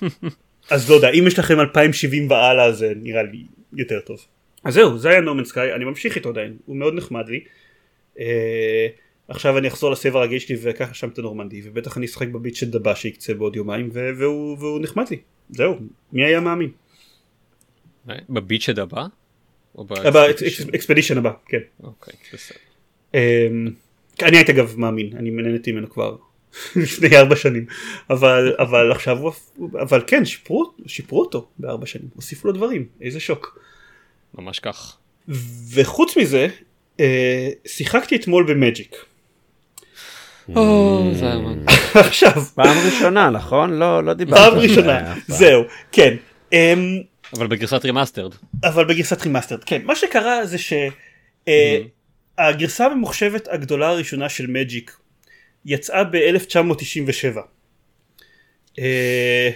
אז לא יודע אם יש לכם 2070 והלאה זה נראה לי יותר טוב. אז זהו זה היה No Man's Sky אני ממשיך איתו עדיין הוא מאוד נחמד לי. אה, עכשיו אני אחזור לסבב הרגיל שלי ואקח שם את הנורמנדי ובטח אני אשחק בביט של דבה שיצא בעוד יומיים והוא, והוא נחמד לי זהו מי היה מאמין. בפאץ' הבא? או אה, ב expedition? הבא כן. אוקיי, בסדר. אמ, אני הייתי אגב מאמין אני נהניתי ממנו כבר לפני ארבע שנים אבל אבל עכשיו הוא אבל כן שיפרו שיפרו אותו בארבע שנים הוסיפו לו דברים איזה שוק ממש כך. וחוץ מזה אה, שיחקתי אתמול במג'יק הזמן. עכשיו פעם ראשונה, נכון? לא, לא דיברת. פעם ראשונה פעם. זהו כן אמ, אבל בגרסת remastered. אבל בגרסת remastered כן מה שקרה זה שהגרסה הממוחשבת הגדולה הראשונה של מג'יק יצאה ב-1997 אה,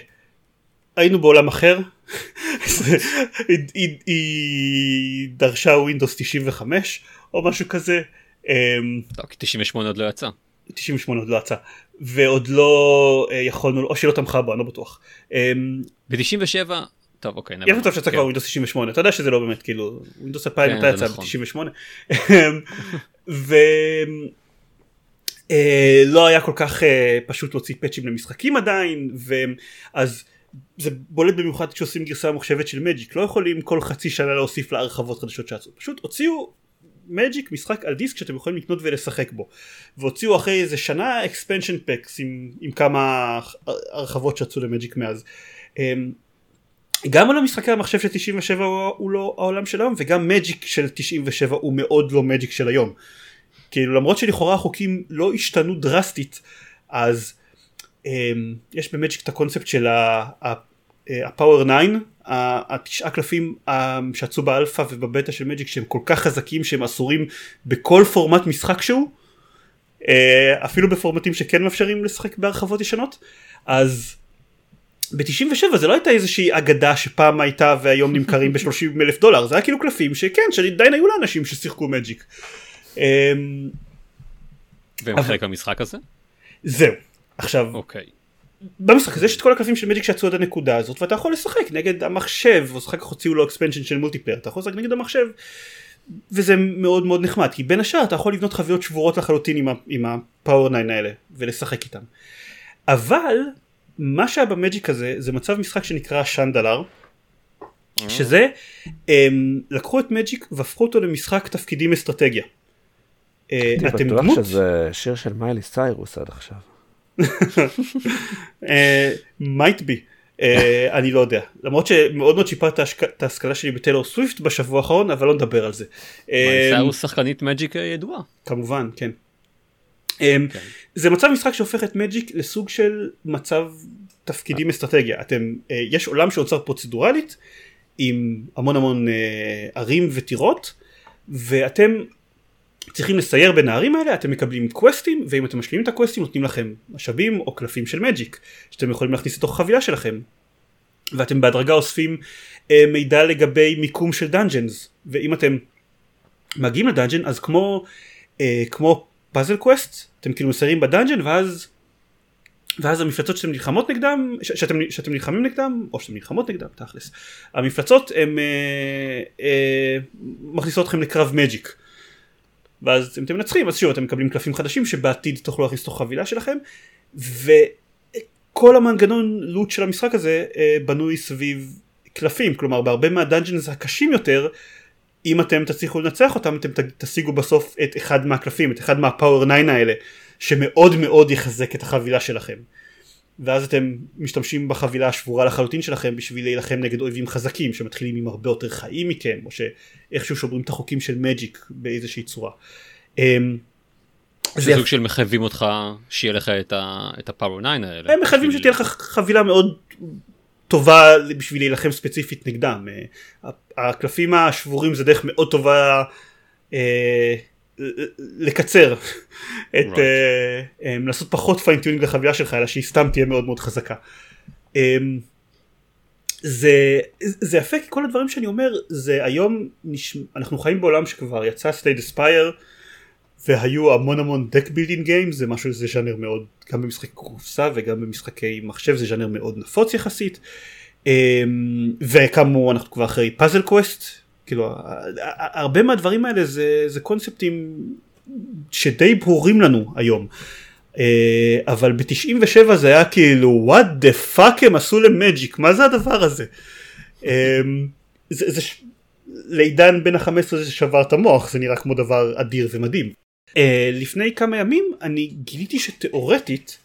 היינו בעולם אחר היא דרשה ווינדוס 95 או משהו כזה אמ, לא, כי 98 עוד לא יצא. 98 עוד לא יצא ועוד לא אה, יכולנו או שלא תמכה בו אני לא בטוח. אמ, ב-97, טוב אוקיי. יש מצב שיצא כבר ווינדוס 98 אתה יודע שזה לא באמת כאילו ווינדוס 2000 כן, מתי יצא נכון. ב-98 ולא לא היה כל כך אה, פשוט להוציא פאצ'ים למשחקים עדיין ואז זה בולט במיוחד כשעושים גרסה ממוחשבת של מג'יק לא יכולים כל חצי שנה להוסיף לה הרחבות חדשות שיצאו פשוט הוציאו מג'יק משחק על דיסק שאתם יכולים לקנות ולשחק בו והוציאו אחרי איזה שנה expansion packs עם, עם כמה הרחבות שיצאו למג'יק מאז. אמ, גם על המשחקי המחשב של 97 הוא, לא העולם של היום וגם מג'יק של 97 הוא מאוד לא מג'יק של היום. כאילו למרות שלכאורה החוקים לא השתנו דרסטית אז um, יש במג'יק את הקונספט של הפאוור 9 ה- התשעה קלפים שיצאו באלפא ובבטא של מג'יק שהם כל כך חזקים שהם אסורים בכל פורמט משחק שהוא uh, אפילו בפורמטים שכן מאפשרים לשחק בהרחבות ישנות אז ב-97 זה לא הייתה איזושהי אגדה שפעם הייתה והיום נמכרים ב-30 אלף דולר זה היה כאילו קלפים שכן שעדיין היו לאנשים ששיחקו מג'יק. אמ, והם חלק מהמשחק הזה? זהו עכשיו אוקיי. במשחק הזה יש את כל הקלפים של מג'יק שיצאו עד הנקודה הזאת ואתה יכול לשחק נגד המחשב או אחר כך הוציאו לו expansion של multiplayer אתה יכול לשחק נגד המחשב וזה מאוד מאוד נחמד כי בין השאר אתה יכול לבנות חבילות שבורות לחלוטין עם, עם הפאוור 9 האלה ולשחק איתם אבל מה שהיה במג'יק הזה זה מצב משחק שנקרא Shandalar שזה הם, לקחו את מג'יק והפכו אותו למשחק תפקידים אסטרטגיה. אה, אתם בטוח דמיינתם שזה שיר של מיילי סיירוס עד עכשיו. might be אה, אני לא יודע למרות שמאוד מאוד שיפר את ההשק- ההשכלה שלי בטיילור סוויפט בשבוע האחרון אבל לא נדבר על זה. אה, סיירוס שחקנית מג'יק אה, ידועה. כמובן כן. כן. זה מצב משחק שהופך את מג'יק לסוג של מצב תפקידים אסטרטגיה אתם אה, יש עולם שנוצר פרוצדורלית עם המון המון אה, ערים וטירות ואתם צריכים לסייר בין הערים האלה אתם מקבלים קווסטים ואם אתם משלימים את הקווסטים נותנים לכם משאבים או קלפים של מג'יק שאתם יכולים להכניס לתוך חבילה שלכם. ואתם בהדרגה אוספים אה, מידע לגבי מיקום של dungeons ואם אתם מגיעים ל dungeon אז כמו אה, כמו Puzzle Quest אתם כאילו מסיירים ב dungeon ואז ואז המפלצות שאתם נלחמות נגדם ש- שאתם, שאתם נלחמים נגדם או שאתם נלחמות נגדם תכלס המפלצות הם אה, אה, מכניסות אתכם לקרב מג'יק ואז אם אתם מנצחים אז שוב אתם מקבלים קלפים חדשים שבעתיד תוכלו להכניס לתוך חבילה שלכם וכל המנגנון לוט של המשחק הזה אה, בנוי סביב קלפים כלומר בהרבה מהדאנג'נס הקשים יותר אם אתם תצליחו לנצח אותם אתם תשיגו בסוף את אחד מהקלפים, את אחד מהפאוור 9 האלה, שמאוד מאוד יחזק את החבילה שלכם. ואז אתם משתמשים בחבילה השבורה לחלוטין שלכם בשביל להילחם נגד אויבים חזקים שמתחילים עם הרבה יותר חיים מכם או שאיכשהו שוברים את החוקים של מג'יק באיזושהי צורה. אמ, זה סוג של מחייבים אותך שיהיה לך את הפאוור 9 האלה. הם מחייבים שתהיה לך חבילה מאוד טובה בשביל להילחם ספציפית נגדם. אה, הקלפים השבורים זה דרך מאוד טובה אה, לקצר את right. אה, אמ, לעשות פחות fine tuning לחבילה שלך אלא שהיא סתם תהיה מאוד מאוד חזקה. אמ, זה, זה יפה כי כל הדברים שאני אומר זה היום נשמע, אנחנו חיים בעולם שכבר יצא Slay the Spire והיו המון המון deck building games זה משהו זה ז'אנר מאוד גם במשחקי קופסה וגם במשחקי מחשב זה ז'אנר מאוד נפוץ יחסית אמ, וכאמור אנחנו כבר אחרי Puzzle Quest כאילו הרבה מהדברים האלה זה, זה קונספטים שדי ברורים לנו היום. אה, אבל ב-97 זה היה כאילו what the fuck הם עשו למג'יק מה זה הדבר הזה. אה, זה, זה לעידן בין ה-15 זה שבר את המוח זה נראה כמו דבר אדיר ומדהים. אה, לפני כמה ימים אני גיליתי שתאורטית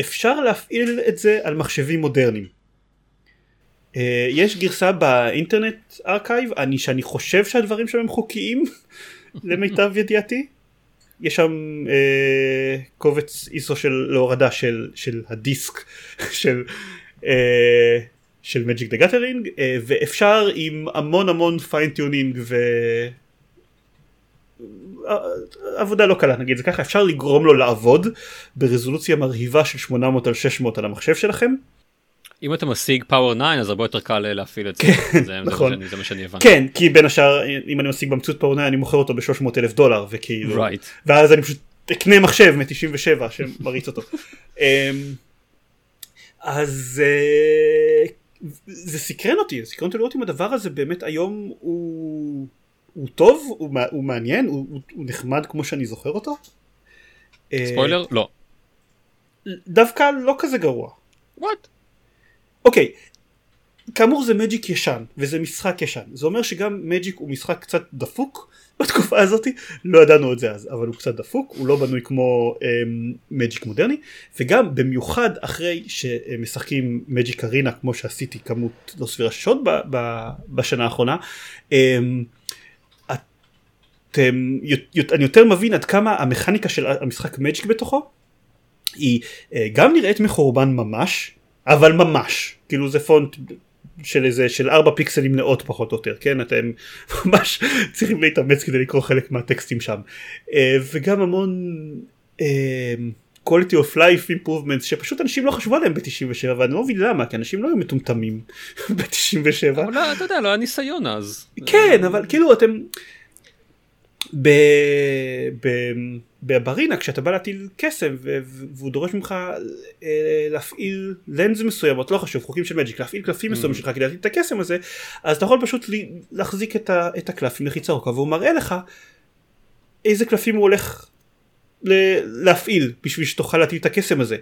אפשר להפעיל את זה על מחשבים מודרניים. אה, יש גרסה ב Internet Archive אני שאני חושב שהדברים שם הם חוקיים למיטב ידיעתי. יש שם אה, קובץ ISO של להורדה של, של הדיסק של אה, של Magic the Gathering ואפשר עם המון המון fine tuning ו... עבודה לא קלה נגיד זה ככה אפשר לגרום לו לעבוד ברזולוציה מרהיבה של 800 על 600 על המחשב שלכם אם אתה משיג פאוור 9 אז הרבה יותר קל אה, להפעיל את זה. כן, זה, נכון. זה, זה מה שאני הבנתי. כן, כי בין השאר אם אני משיג במציאות פאוור 9 אני מוכר אותו ב-300 אלף דולר וכאילו, right. ואז אני פשוט אקנה מחשב מ-97 שמריץ אותו. אמ, אז אה, זה סקרן אותי, סקרן אותי לראות אם הדבר הזה באמת היום הוא, הוא טוב, הוא, הוא מעניין, הוא, הוא נחמד כמו שאני זוכר אותו. ספוילר? לא. דווקא לא כזה גרוע. וואט? אוקיי, כאמור זה מג'יק ישן וזה משחק ישן. זה אומר שגם מג'יק הוא משחק קצת דפוק בתקופה הזאת לא ידענו את זה אז אבל הוא קצת דפוק הוא לא בנוי כמו אמ, מג'יק מודרני. וגם במיוחד אחרי שמשחקים מג'יק ארינה כמו שעשיתי כמות לא סבירה שעות בשנה האחרונה אמ, אתם, אני יותר מבין עד כמה המכניקה של המשחק מג'יק בתוכו היא אה, גם נראית מחורבן ממש אבל ממש כאילו זה פונט של איזה של 4 פיקסלים נאות פחות או יותר כן אתם ממש צריכים להתאמץ כדי לקרוא חלק מהטקסטים שם uh, וגם המון uh, quality of life improvements שפשוט אנשים לא חשבו עליהם ב-97 ואני לא מבין למה כי אנשים לא היו מטומטמים ב-97. אבל לא, אתה יודע לא היה ניסיון אז. כן אבל כאילו אתם. ב... ב... בברינה כשאתה בא להטיל קסם והוא דורש ממך אה, להפעיל לנז מסוימות לא חשוב חוקים של מג'יק להפעיל קלפים mm. מסוימים שלך כדי להטיל את הקסם הזה אז אתה יכול פשוט להחזיק את, ה... את הקלף עם לחיצה ארוכה והוא מראה לך איזה קלפים הוא הולך להפעיל בשביל שתוכל להטיל את הקסם הזה.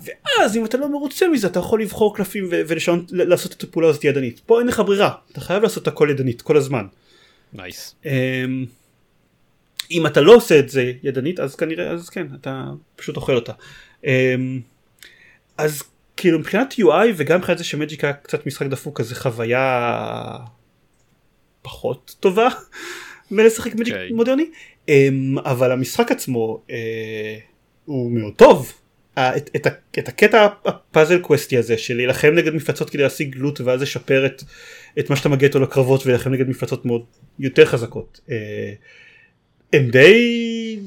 ואז אם אתה לא מרוצה מזה אתה יכול לבחור קלפים ולשנות לעשות את הפעולה הזאת ידנית פה אין לך ברירה אתה חייב לעשות הכל ידנית כל הזמן. Nice. Nice. אמ, אם אתה לא עושה את זה ידנית אז כנראה אז כן אתה פשוט אוכל אותה. אמ, אז כאילו מבחינת UI וגם מבחינת זה שמג'יק היה קצת משחק דפוק אז זה חוויה פחות טובה מלשחק מג'יק okay. מודרני אמ, אבל המשחק עצמו אה, הוא מאוד טוב. את, את, את הקטע הפאזל קווסטי הזה של להילחם נגד מפלצות כדי להשיג loot ואז לשפר את, את מה שאתה מגיע איתו לקרבות ולהילחם נגד מפלצות מאוד יותר חזקות. הם די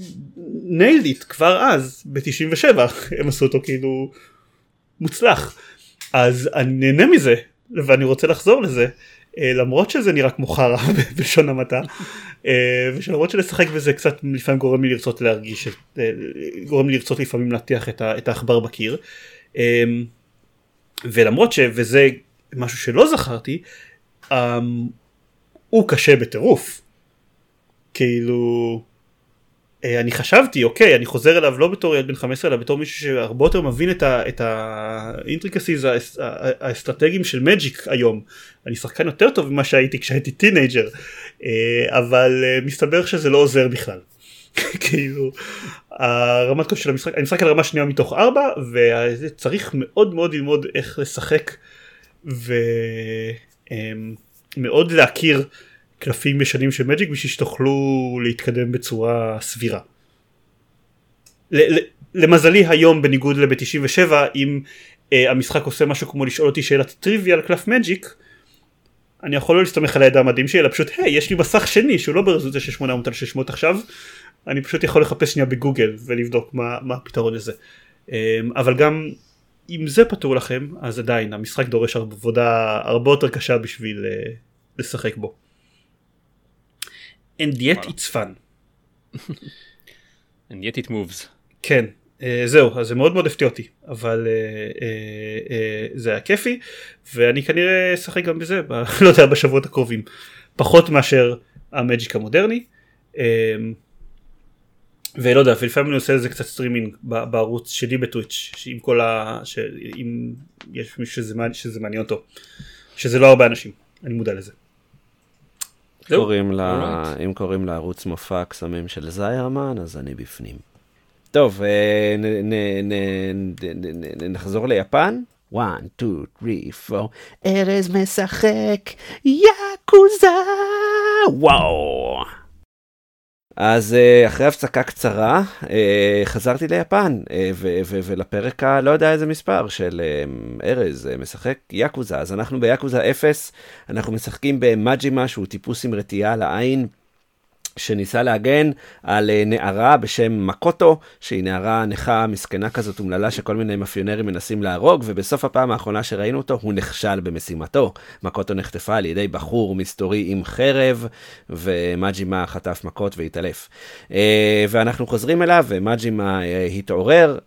ניילד איט כבר אז ב-97 הם עשו אותו כאילו מוצלח. אז אני נהנה מזה ואני רוצה לחזור לזה. אה, למרות שזה נראה כמו חרא בלשון המעטה אה, ושלמרות שלשחק בזה קצת לפעמים גורם לי לרצות להרגיש אה, גורם לי לרצות לפעמים להטיח את העכבר בקיר. ולמרות ש... וזה משהו שלא זכרתי הוא קשה בטירוף כאילו אה, אני חשבתי אוקיי אני חוזר אליו לא בתור ילד בן 15 אלא בתור מישהו שהרבה יותר מבין את ה intricacies האסטרטגיים של מג'יק היום. אני שחקן יותר טוב ממה שהייתי כשהייתי teenager אבל מסתבר שזה לא עוזר בכלל. כאילו רמת הקושי של המשחק אני משחק על רמה שנייה מתוך ארבע וצריך מאוד מאוד ללמוד איך לשחק ומאוד להכיר קלפים ישנים של מג'יק בשביל שתוכלו להתקדם בצורה סבירה. למזלי היום בניגוד לב-97 אם uh, המשחק עושה משהו כמו לשאול אותי שאלת טריוויה על קלף מג'יק אני יכול לא להסתמך על הידע המדהים שלי אלא פשוט היי יש לי מסך שני שהוא לא ברזולוציה של 800 על 600 עכשיו אני פשוט יכול לחפש שנייה בגוגל ולבדוק מה, מה הפתרון לזה um, אבל גם אם זה פתור לכם אז עדיין המשחק דורש עבודה הרבה יותר קשה בשביל uh, לשחק בו. And yet it's fun. and yet it moves. כן, uh, זהו, אז זה מאוד מאוד הפתיע אותי, אבל uh, uh, uh, זה היה כיפי, ואני כנראה אשחק גם בזה, ב, לא יודע, בשבועות הקרובים, פחות מאשר המג'יק המודרני. ולא יודע, ולפעמים אני עושה לזה קצת סטרימינג בערוץ שלי בטוויץ', עם כל ה... אם יש מישהו שזה, שזה מעניין אותו, שזה לא הרבה אנשים, אני מודע לזה. קוראים לה, אם קוראים לערוץ מופע קסמים של זיירמן, אז אני בפנים. טוב, אה, נחזור ליפן. 1, 2, 3, 4, ארז משחק יאקוזה! וואו! אז אה, אחרי הפסקה קצרה אה, חזרתי ליפן אה, ולפרק הלא יודע איזה מספר של ארז משחק יאקוזה. אז אנחנו ביאקוזה 0 אנחנו משחקים במאג'ימה שהוא טיפוס עם רתיעה לעין שניסה להגן על אה, נערה בשם מקוטו, שהיא נערה נכה מסכנה כזאת אומללה שכל מיני מאפיונרים מנסים להרוג, ובסוף הפעם האחרונה שראינו אותו הוא נכשל במשימתו. מקוטו נחטפה על ידי בחור מסתורי עם חרב, ומג'ימה חטף מכות והתעלף. אה, ואנחנו חוזרים אליו, ומג'ימה אה, התעורר,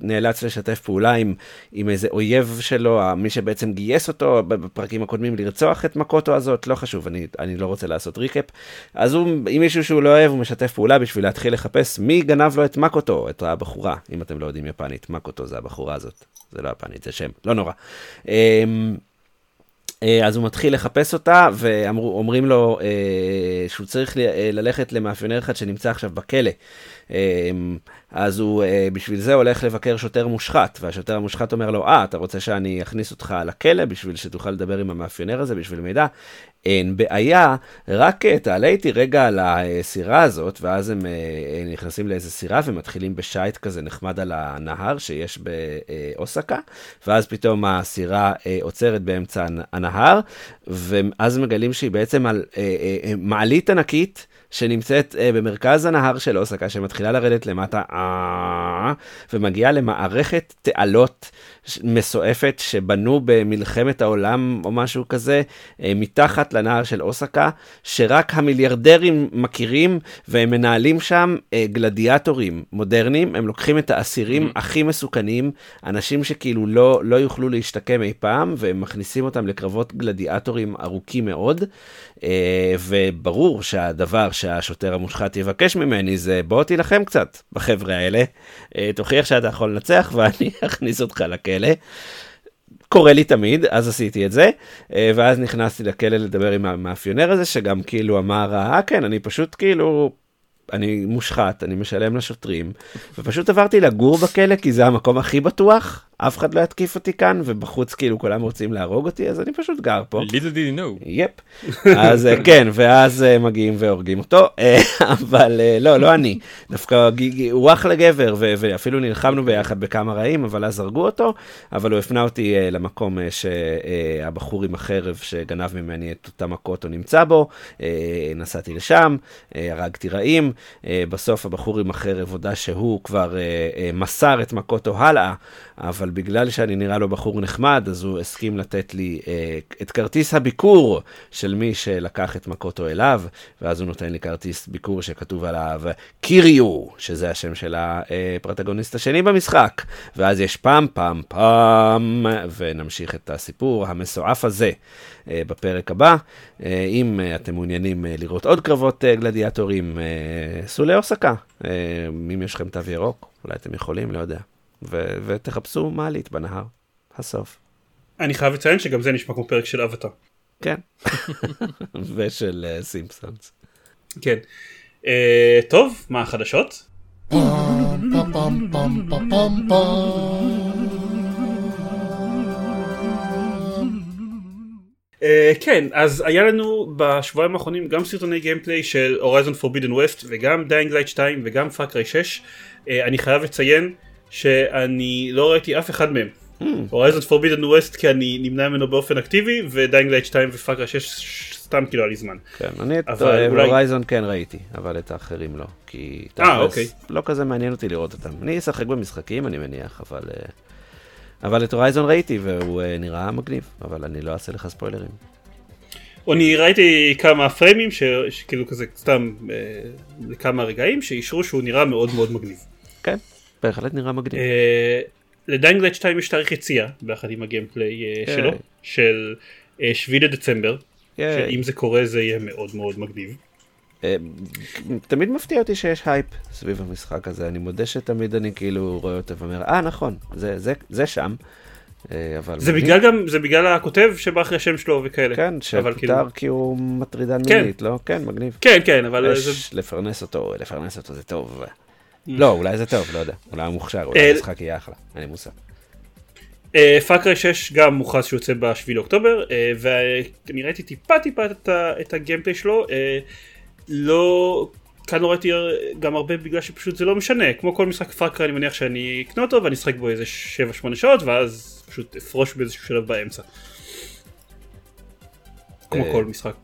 נאלץ לשתף פעולה עם, עם איזה אויב שלו, מי שבעצם גייס אותו בפרקים הקודמים לרצוח את מקוטו הזאת, לא חשוב, אני, אני לא רוצה לעשות ריקאפ. אז הוא אם מישהו שהוא לא אוהב הוא משתף פעולה בשביל להתחיל לחפש מי גנב לו את מקוטו, את הבחורה, אם אתם לא יודעים יפנית, מקוטו זה הבחורה הזאת, זה לא יפנית, זה שם, לא נורא. אמ, אה, אז הוא מתחיל לחפש אותה, ואומרים לו אה, שהוא צריך אה, ללכת למאפיונר אחד שנמצא עכשיו בכלא. אמ, אז הוא בשביל זה הולך לבקר שוטר מושחת, והשוטר המושחת אומר לו, אה, אתה רוצה שאני אכניס אותך לכלא בשביל שתוכל לדבר עם המאפיונר הזה בשביל מידע? אין בעיה, רק אה, תעלה איתי רגע על הסירה הזאת, ואז הם אה, נכנסים לאיזה סירה ומתחילים בשייט כזה נחמד על הנהר שיש באוסקה, ואז פתאום הסירה אה, עוצרת באמצע הנהר, ואז מגלים שהיא בעצם על מעלית ענקית. שנמצאת uh, במרכז הנהר של אוסקה, שמתחילה לרדת למטה, uh, ומגיעה למערכת תעלות מסועפת שבנו במלחמת העולם או משהו כזה, uh, מתחת לנהר של אוסקה, שרק המיליארדרים מכירים, והם מנהלים שם uh, גלדיאטורים מודרניים, הם לוקחים את האסירים mm-hmm. הכי מסוכנים, אנשים שכאילו לא, לא יוכלו להשתקם אי פעם, והם מכניסים אותם לקרבות גלדיאטורים ארוכים מאוד, וברור שהדבר שהשוטר המושחת יבקש ממני זה בוא תילחם קצת בחבר'ה האלה, אה, תוכיח שאתה יכול לנצח ואני אכניס אותך לכלא. קורה לי תמיד, אז עשיתי את זה, אה, ואז נכנסתי לכלא לדבר עם המאפיונר הזה, שגם כאילו אמר, אה כן, אני פשוט כאילו אני מושחת, אני משלם לשוטרים, ופשוט עברתי לגור בכלא כי זה המקום הכי בטוח, אף אחד לא יתקיף אותי כאן, ובחוץ כאילו כולם רוצים להרוג אותי, אז אני פשוט גר פה. little did you know. יפ. אז אה, כן, ואז אה, מגיעים והורגים אותו, אה, אבל לא, לא אני. דווקא הוא אחלה גבר, ואפילו נלחמנו ביחד בכמה רעים, אבל אז הרגו אותו, אבל הוא הפנה אותי למקום שהבחור עם החרב שגנב ממני את אותה מכות הוא נמצא בו, נסעתי לשם, הרגתי רעים, בסוף הבחור עם החרב הודה שהוא כבר מסר את מכותו הלאה. אבל בגלל שאני נראה לו בחור נחמד, אז הוא הסכים לתת לי אה, את כרטיס הביקור של מי שלקח את מקוטו אליו, ואז הוא נותן לי כרטיס ביקור שכתוב עליו קיריו, שזה השם של הפרוטגוניסט השני במשחק, ואז יש פעם פעם פעם, ונמשיך את הסיפור המסועף הזה. אה, בפרק הבא. אה, אם אה, אתם מעוניינים לראות עוד קרבות גלדיאטורים, סעו לאוסקה. אם יש לכם תו ירוק, אולי אתם יכולים, לא יודע. ו- ותחפשו מעלית בנהר. הסוף. אני חייב לציין שגם זה נשמע כמו פרק של אבטה. כן. ושל uh, סימפסונס. כן. Uh, טוב, מה החדשות? Uh, כן, אז היה לנו בשבועיים האחרונים גם סרטוני גיימפליי של Horizon Forbidden West וגם Dying Light 2 וגם Far Cry 6. Uh, אני חייב לציין שאני לא ראיתי אף אחד מהם. Horizon Forbidden West כי אני נמנע ממנו באופן אקטיבי ודיינג לייט 2 ופאקריי 6 סתם כאילו היה לי זמן. כן, אני את Horizon אולי... כן ראיתי, אבל את האחרים לא. כי אה, אוקיי. לא כזה מעניין אותי לראות אותם. אני אשחק במשחקים אני מניח, אבל... Uh... אבל את Horizon ראיתי והוא נראה מגניב, אבל אני לא אעשה לך ספוילרים. אני ראיתי כמה פריימים שכאילו כזה סתם לכמה רגעים שאישרו שהוא נראה מאוד מאוד מגניב. כן, בהחלט נראה מגניב. Uh, ל Dying Light 2 יש תאריך יציאה ביחד עם הגיימפליי uh, שלו, של uh, 7 לדצמבר, שאם זה קורה זה יהיה מאוד מאוד מגניב. אה, תמיד מפתיע אותי שיש הייפ סביב המשחק הזה, אני מודה שתמיד אני כאילו רואה אותו ואומר, אה נכון, זה, זה, זה שם. אה, אבל זה בגלל גם זה בגלל הכותב שבא אחרי השם שלו וכאלה כן שפוטר כאילו... כי הוא מטרידן כן. מינית לא כן מגניב כן כן אבל. לפרנס אותו לפרנס אותו זה טוב. לא אולי זה טוב לא יודע אולי הוא מוכשר אולי אה, המשחק יהיה אחלה אין לי מושג. פאקרי 6 גם מוכרז שיוצא ב-7 לאוקטובר ואני ראיתי טיפה טיפה את הגיימפליי שלו לא, כאן לא ראיתי גם הרבה בגלל שפשוט זה לא משנה, כמו כל משחק Far Cry אני מניח שאני אקנה אותו ואני אשחק בו איזה 7-8 שעות ואז פשוט אפרוש באיזשהו שלב באמצע. כמו אה. כל משחק.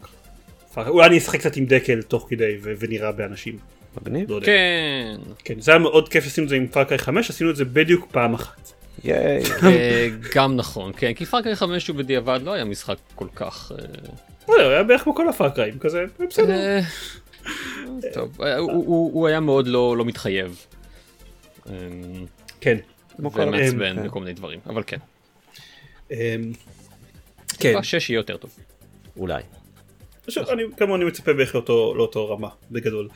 אולי אני אשחק קצת עם דקל תוך כדי ונראה באנשים. מגניב. לא כן. כן, זה היה מאוד כיף עשינו את זה עם Far Cry 5, עשינו את זה בדיוק פעם אחת. ייי. אה, גם נכון, כן, כי Far Cry 5 הוא בדיעבד לא היה משחק כל כך... אה, הוא היה בערך כמו כל ה Far Cryים כזה, בסדר. אה, טוב, אה, הוא היה מאוד לא, לא מתחייב. כן. ומעצבן כן. וכל מיני דברים, אבל כן. אמ, כן. שש יהיה יותר טוב. אולי. אני כמוני מצפה בערך לאותו רמה, בגדול.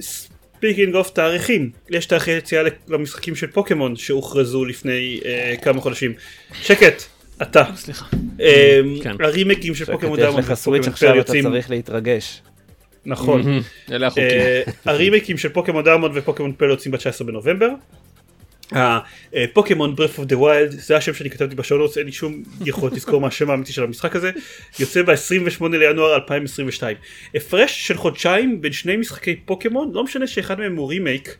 speaking of תאריכים, יש תאריכי יציאה למשחקים של פוקימון שהוכרזו לפני כמה חודשים. שקט, אתה. סליחה. כן. הרימייקים של Pokemon Diamond. יש לך Switch עכשיו אתה צריך להתרגש. נכון. אלה החוקים. אה, הרימייקים של Pokemon Diamond ו Pokemon Pearl יוצאים ב-19 בנובמבר. Pokemon Breath of the Wild זה השם שאני כתבתי בשעונות אין לי שום יכולת לזכור מה השם האמיתי של המשחק הזה יוצא ב-28 לינואר 2022 הפרש של חודשיים בין שני משחקי פוקימון לא משנה שאחד מהם הוא רימייק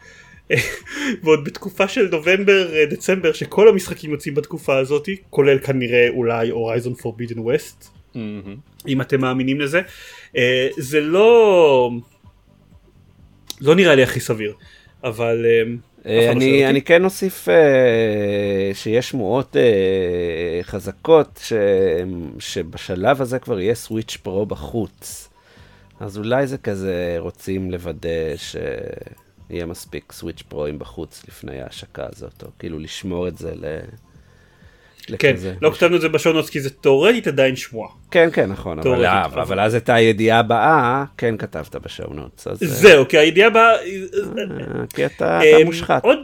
ועוד בתקופה של נובמבר אה, דצמבר שכל המשחקים יוצאים בתקופה הזאת כולל כנראה אולי הורייזון פורבידן ווסט אם אתם מאמינים לזה. אה, זה לא לא נראה לי הכי סביר אבל אה, אני, אני כן אוסיף שיש שמועות חזקות ש, שבשלב הזה כבר יהיה סוויץ' פרו בחוץ. אז אולי זה כזה רוצים לוודא ש... יהיה מספיק סוויץ' פרוים בחוץ לפני ההשקה הזאת, או כאילו לשמור את זה ל... כן, לא כתבנו את זה בשונות כי זה תאורטית עדיין שמועה. כן, כן, נכון, אבל, אבל, אבל אז את הידיעה הבאה כן כתבת בשונות. אה, זהו, כי הידיעה הבאה... אה, כי אתה, אתה אמ, מושחת. עוד,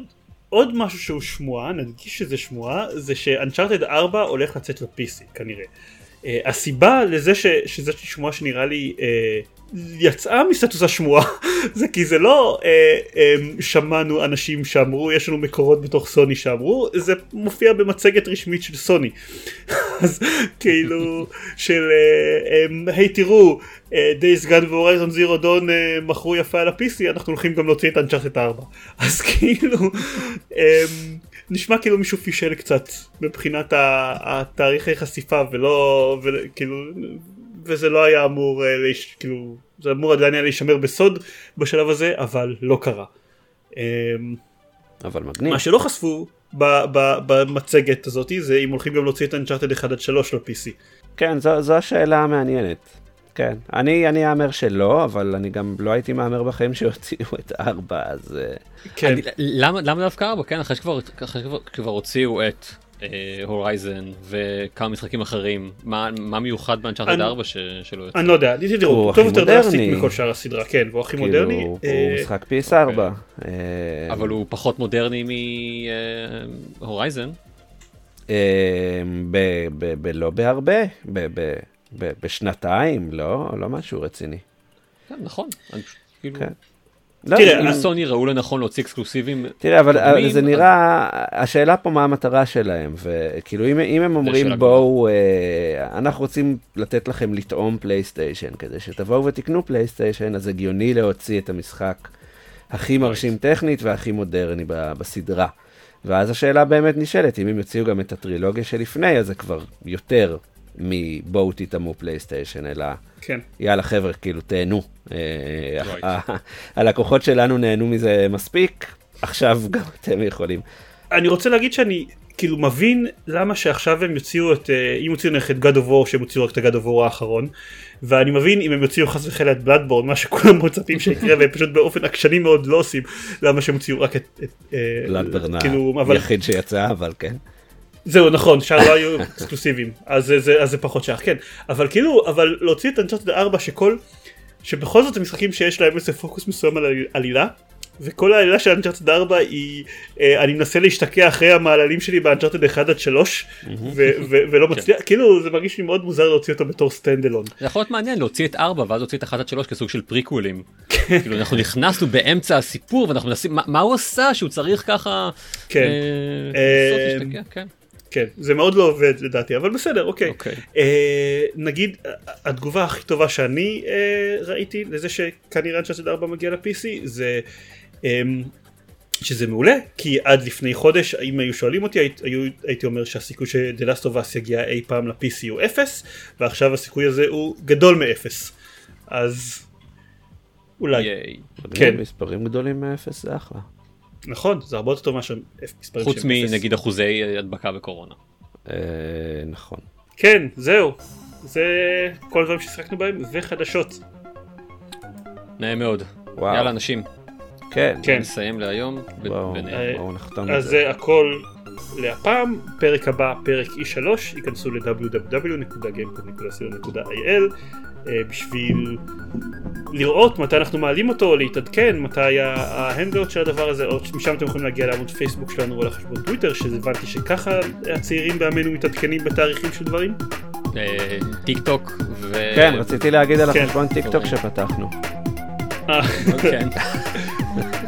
עוד משהו שהוא שמועה, נדגיש שזה שמועה, זה שאנצ'ארטד 4 הולך לצאת ל-PC כנראה. Uh, הסיבה לזה ש, שזאת שמועה שנראה לי uh, יצאה מסטטוס השמועה זה כי זה לא אה, אה, שמענו אנשים שאמרו יש לנו מקורות בתוך סוני שאמרו זה מופיע במצגת רשמית של סוני. אז כאילו של אה, אה, היי תראו דייס גן והורייזון זירו דון מכרו יפה על ה-PC אנחנו הולכים גם להוציא את אנצ'ארטד 4 אז כאילו אה, נשמע כאילו מישהו פישל קצת מבחינת התאריכי חשיפה ולא וכאילו וזה לא היה אמור, אה, להיש... כאילו, זה אמור עדיין היה להישמר בסוד בשלב הזה, אבל לא קרה. אמ, אבל מגניב. מה שלא חשפו במצגת הזאת זה אם הולכים גם להוציא את אנצ'ארטד 1 עד 3 ל-PC. כן, זו, זו השאלה המעניינת. כן, אני, אני אאמר שלא, אבל אני גם לא הייתי מהמר בחיים שהוציאו את ארבע, אז... אה, כן. אני- למה למה דווקא ארבע? כן, אחרי שכבר אחרי שכבר- כבר הוציאו את הורייזן וכמה משחקים אחרים, מה מה מיוחד באנצ'ארטד אני- 4 ש- שלא יוצא? אני לא יודע, תראו, הוא הוא טוב הכי יותר דרסטית מודרני. מכל שאר הסדרה, כן, והוא הכי כאילו, מודרני. הוא אה, משחק PS4. אוקיי. אה, אבל הוא פחות מודרני מהורייזן. אה, ב- ב- ב- לא בהרבה, ב- ב- ב- בשנתיים, לא, לא משהו רציני. כן, נכון. אני פשוט, כאילו, כן. לא, תראה, אם אז- סוני ראו לנכון להוציא אקסקלוסיבים, תראה, אבל קודמים, זה אז- נראה, השאלה פה מה המטרה שלהם, וכאילו אם, אם הם אומרים. בואו, אה, אנחנו רוצים לתת לכם לטעום פלייסטיישן, כדי שתבואו ותקנו פלייסטיישן, אז הגיוני להוציא את המשחק הכי מרשים טכנית והכי מודרני ב- בסדרה. ואז השאלה באמת נשאלת, אם הם יוציאו גם את הטרילוגיה שלפני, אז זה כבר יותר מבואו תטעמו פלייסטיישן, אלא כן. יאללה חבר'ה, כאילו תהנו. אה, Right. ה- הלקוחות שלנו נהנו מזה מספיק, עכשיו גם אתם יכולים. אני רוצה להגיד שאני כאילו מבין למה שעכשיו הם יוציאו את, אה, אם יוציאו נניח את God of War, שהם יוציאו רק את ה-God of War האחרון, ואני מבין אם הם יוציאו חס וחלילה את בלאדבורן, מה שכולם מצפים שיקרה, והם פשוט באופן עקשני מאוד לא עושים, למה שהם יוציאו רק את, אה, בלאדברן כאילו, אבל היחיד שיצא, אבל כן. זהו נכון, שאר לא היו אקסקלוסיביים, אז זה, זה, אז זה פחות שייך, כן, אבל כאילו, אבל להוציא את Uncharted 4 שכל, שבכל זאת המשחקים שיש להם איזה פוקוס מסוים על עליל- עלילה, וכל העלילה של Uncharted 4 היא, אה, אני מנסה להשתקע אחרי המעללים שלי ב Uncharted 1 עד 3, ו- ו- ולא מצליח, כאילו זה מרגיש לי מאוד מוזר להוציא אותו בתור stand alone. זה יכול להיות מעניין להוציא את 4 ואז להוציא את 1 עד 3 כסוג של פריקוולים. כאילו אנחנו נכנסנו באמצע הסיפור ואנחנו מנסים, מה- מה הוא עשה שהוא צריך ככה, כן. אה, כן. זה מאוד לא עובד לדעתי, אבל בסדר, אוקיי. אוקיי. אה, נגיד, התגובה הכי טובה שאני אה, ראיתי לזה שכנראה אנצ'ארטד 4 מגיע ל-PC זה אה, שזה מעולה, כי עד לפני חודש, אם היו שואלים אותי, היית, היו, הייתי אומר שהסיכוי Us יגיע אי פעם ל-PC הוא אפס, ועכשיו הסיכוי הזה הוא גדול מאפס. אז אולי, ייי. כן. מספרים גדולים מאפס זה אחלה. נכון, זה הרבה יותר טוב מאשר מספרים חוץ. מנגיד אחוזי הדבקה בקורונה. אה, נכון. כן, זהו. זה כל הדברים ששיחקנו בהם, וחדשות. נאה מאוד. וואו. יאללה אנשים, כן. כן. נסיים להיום. בואו בואו נחתום את אז זה. זה הכל להפעם, פרק הבא, פרק E3, ייכנסו ל-www.gamepod.co.il אה, בשביל לראות מתי אנחנו מעלים אותו, להתעדכן, מתי ההקלטות של הדבר הזה, או משם אתם יכולים להגיע לעמוד פייסבוק שלנו או לחשבון טוויטר, שהבנתי שככה הצעירים בעמנו מתעדכנים בתאריכים של דברים. אה, טיק טוק. ו- כן, רציתי להגיד על כן. החשבון טיק טוק אוקיי. שפתחנו. אה, כן.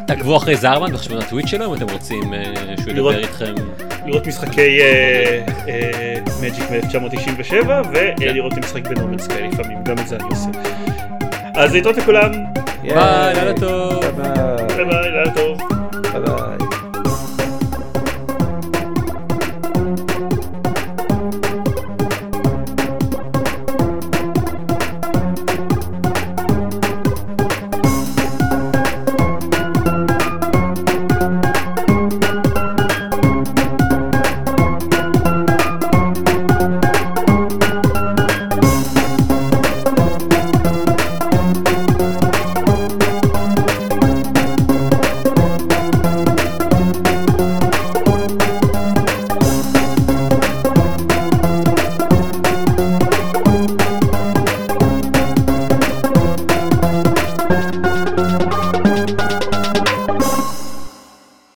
תעקבו אחרי זרמן בחשבון הטוויטר שלו אם אתם רוצים אה, שהוא ידבר איתכם. לראות משחקי מג'יק מ-1997 ולראות משחק בנורמן סקאי לפעמים, גם את זה אני עושה. אז להתראות לכולם, ביי, לילה טוב. ביי. לילה טוב.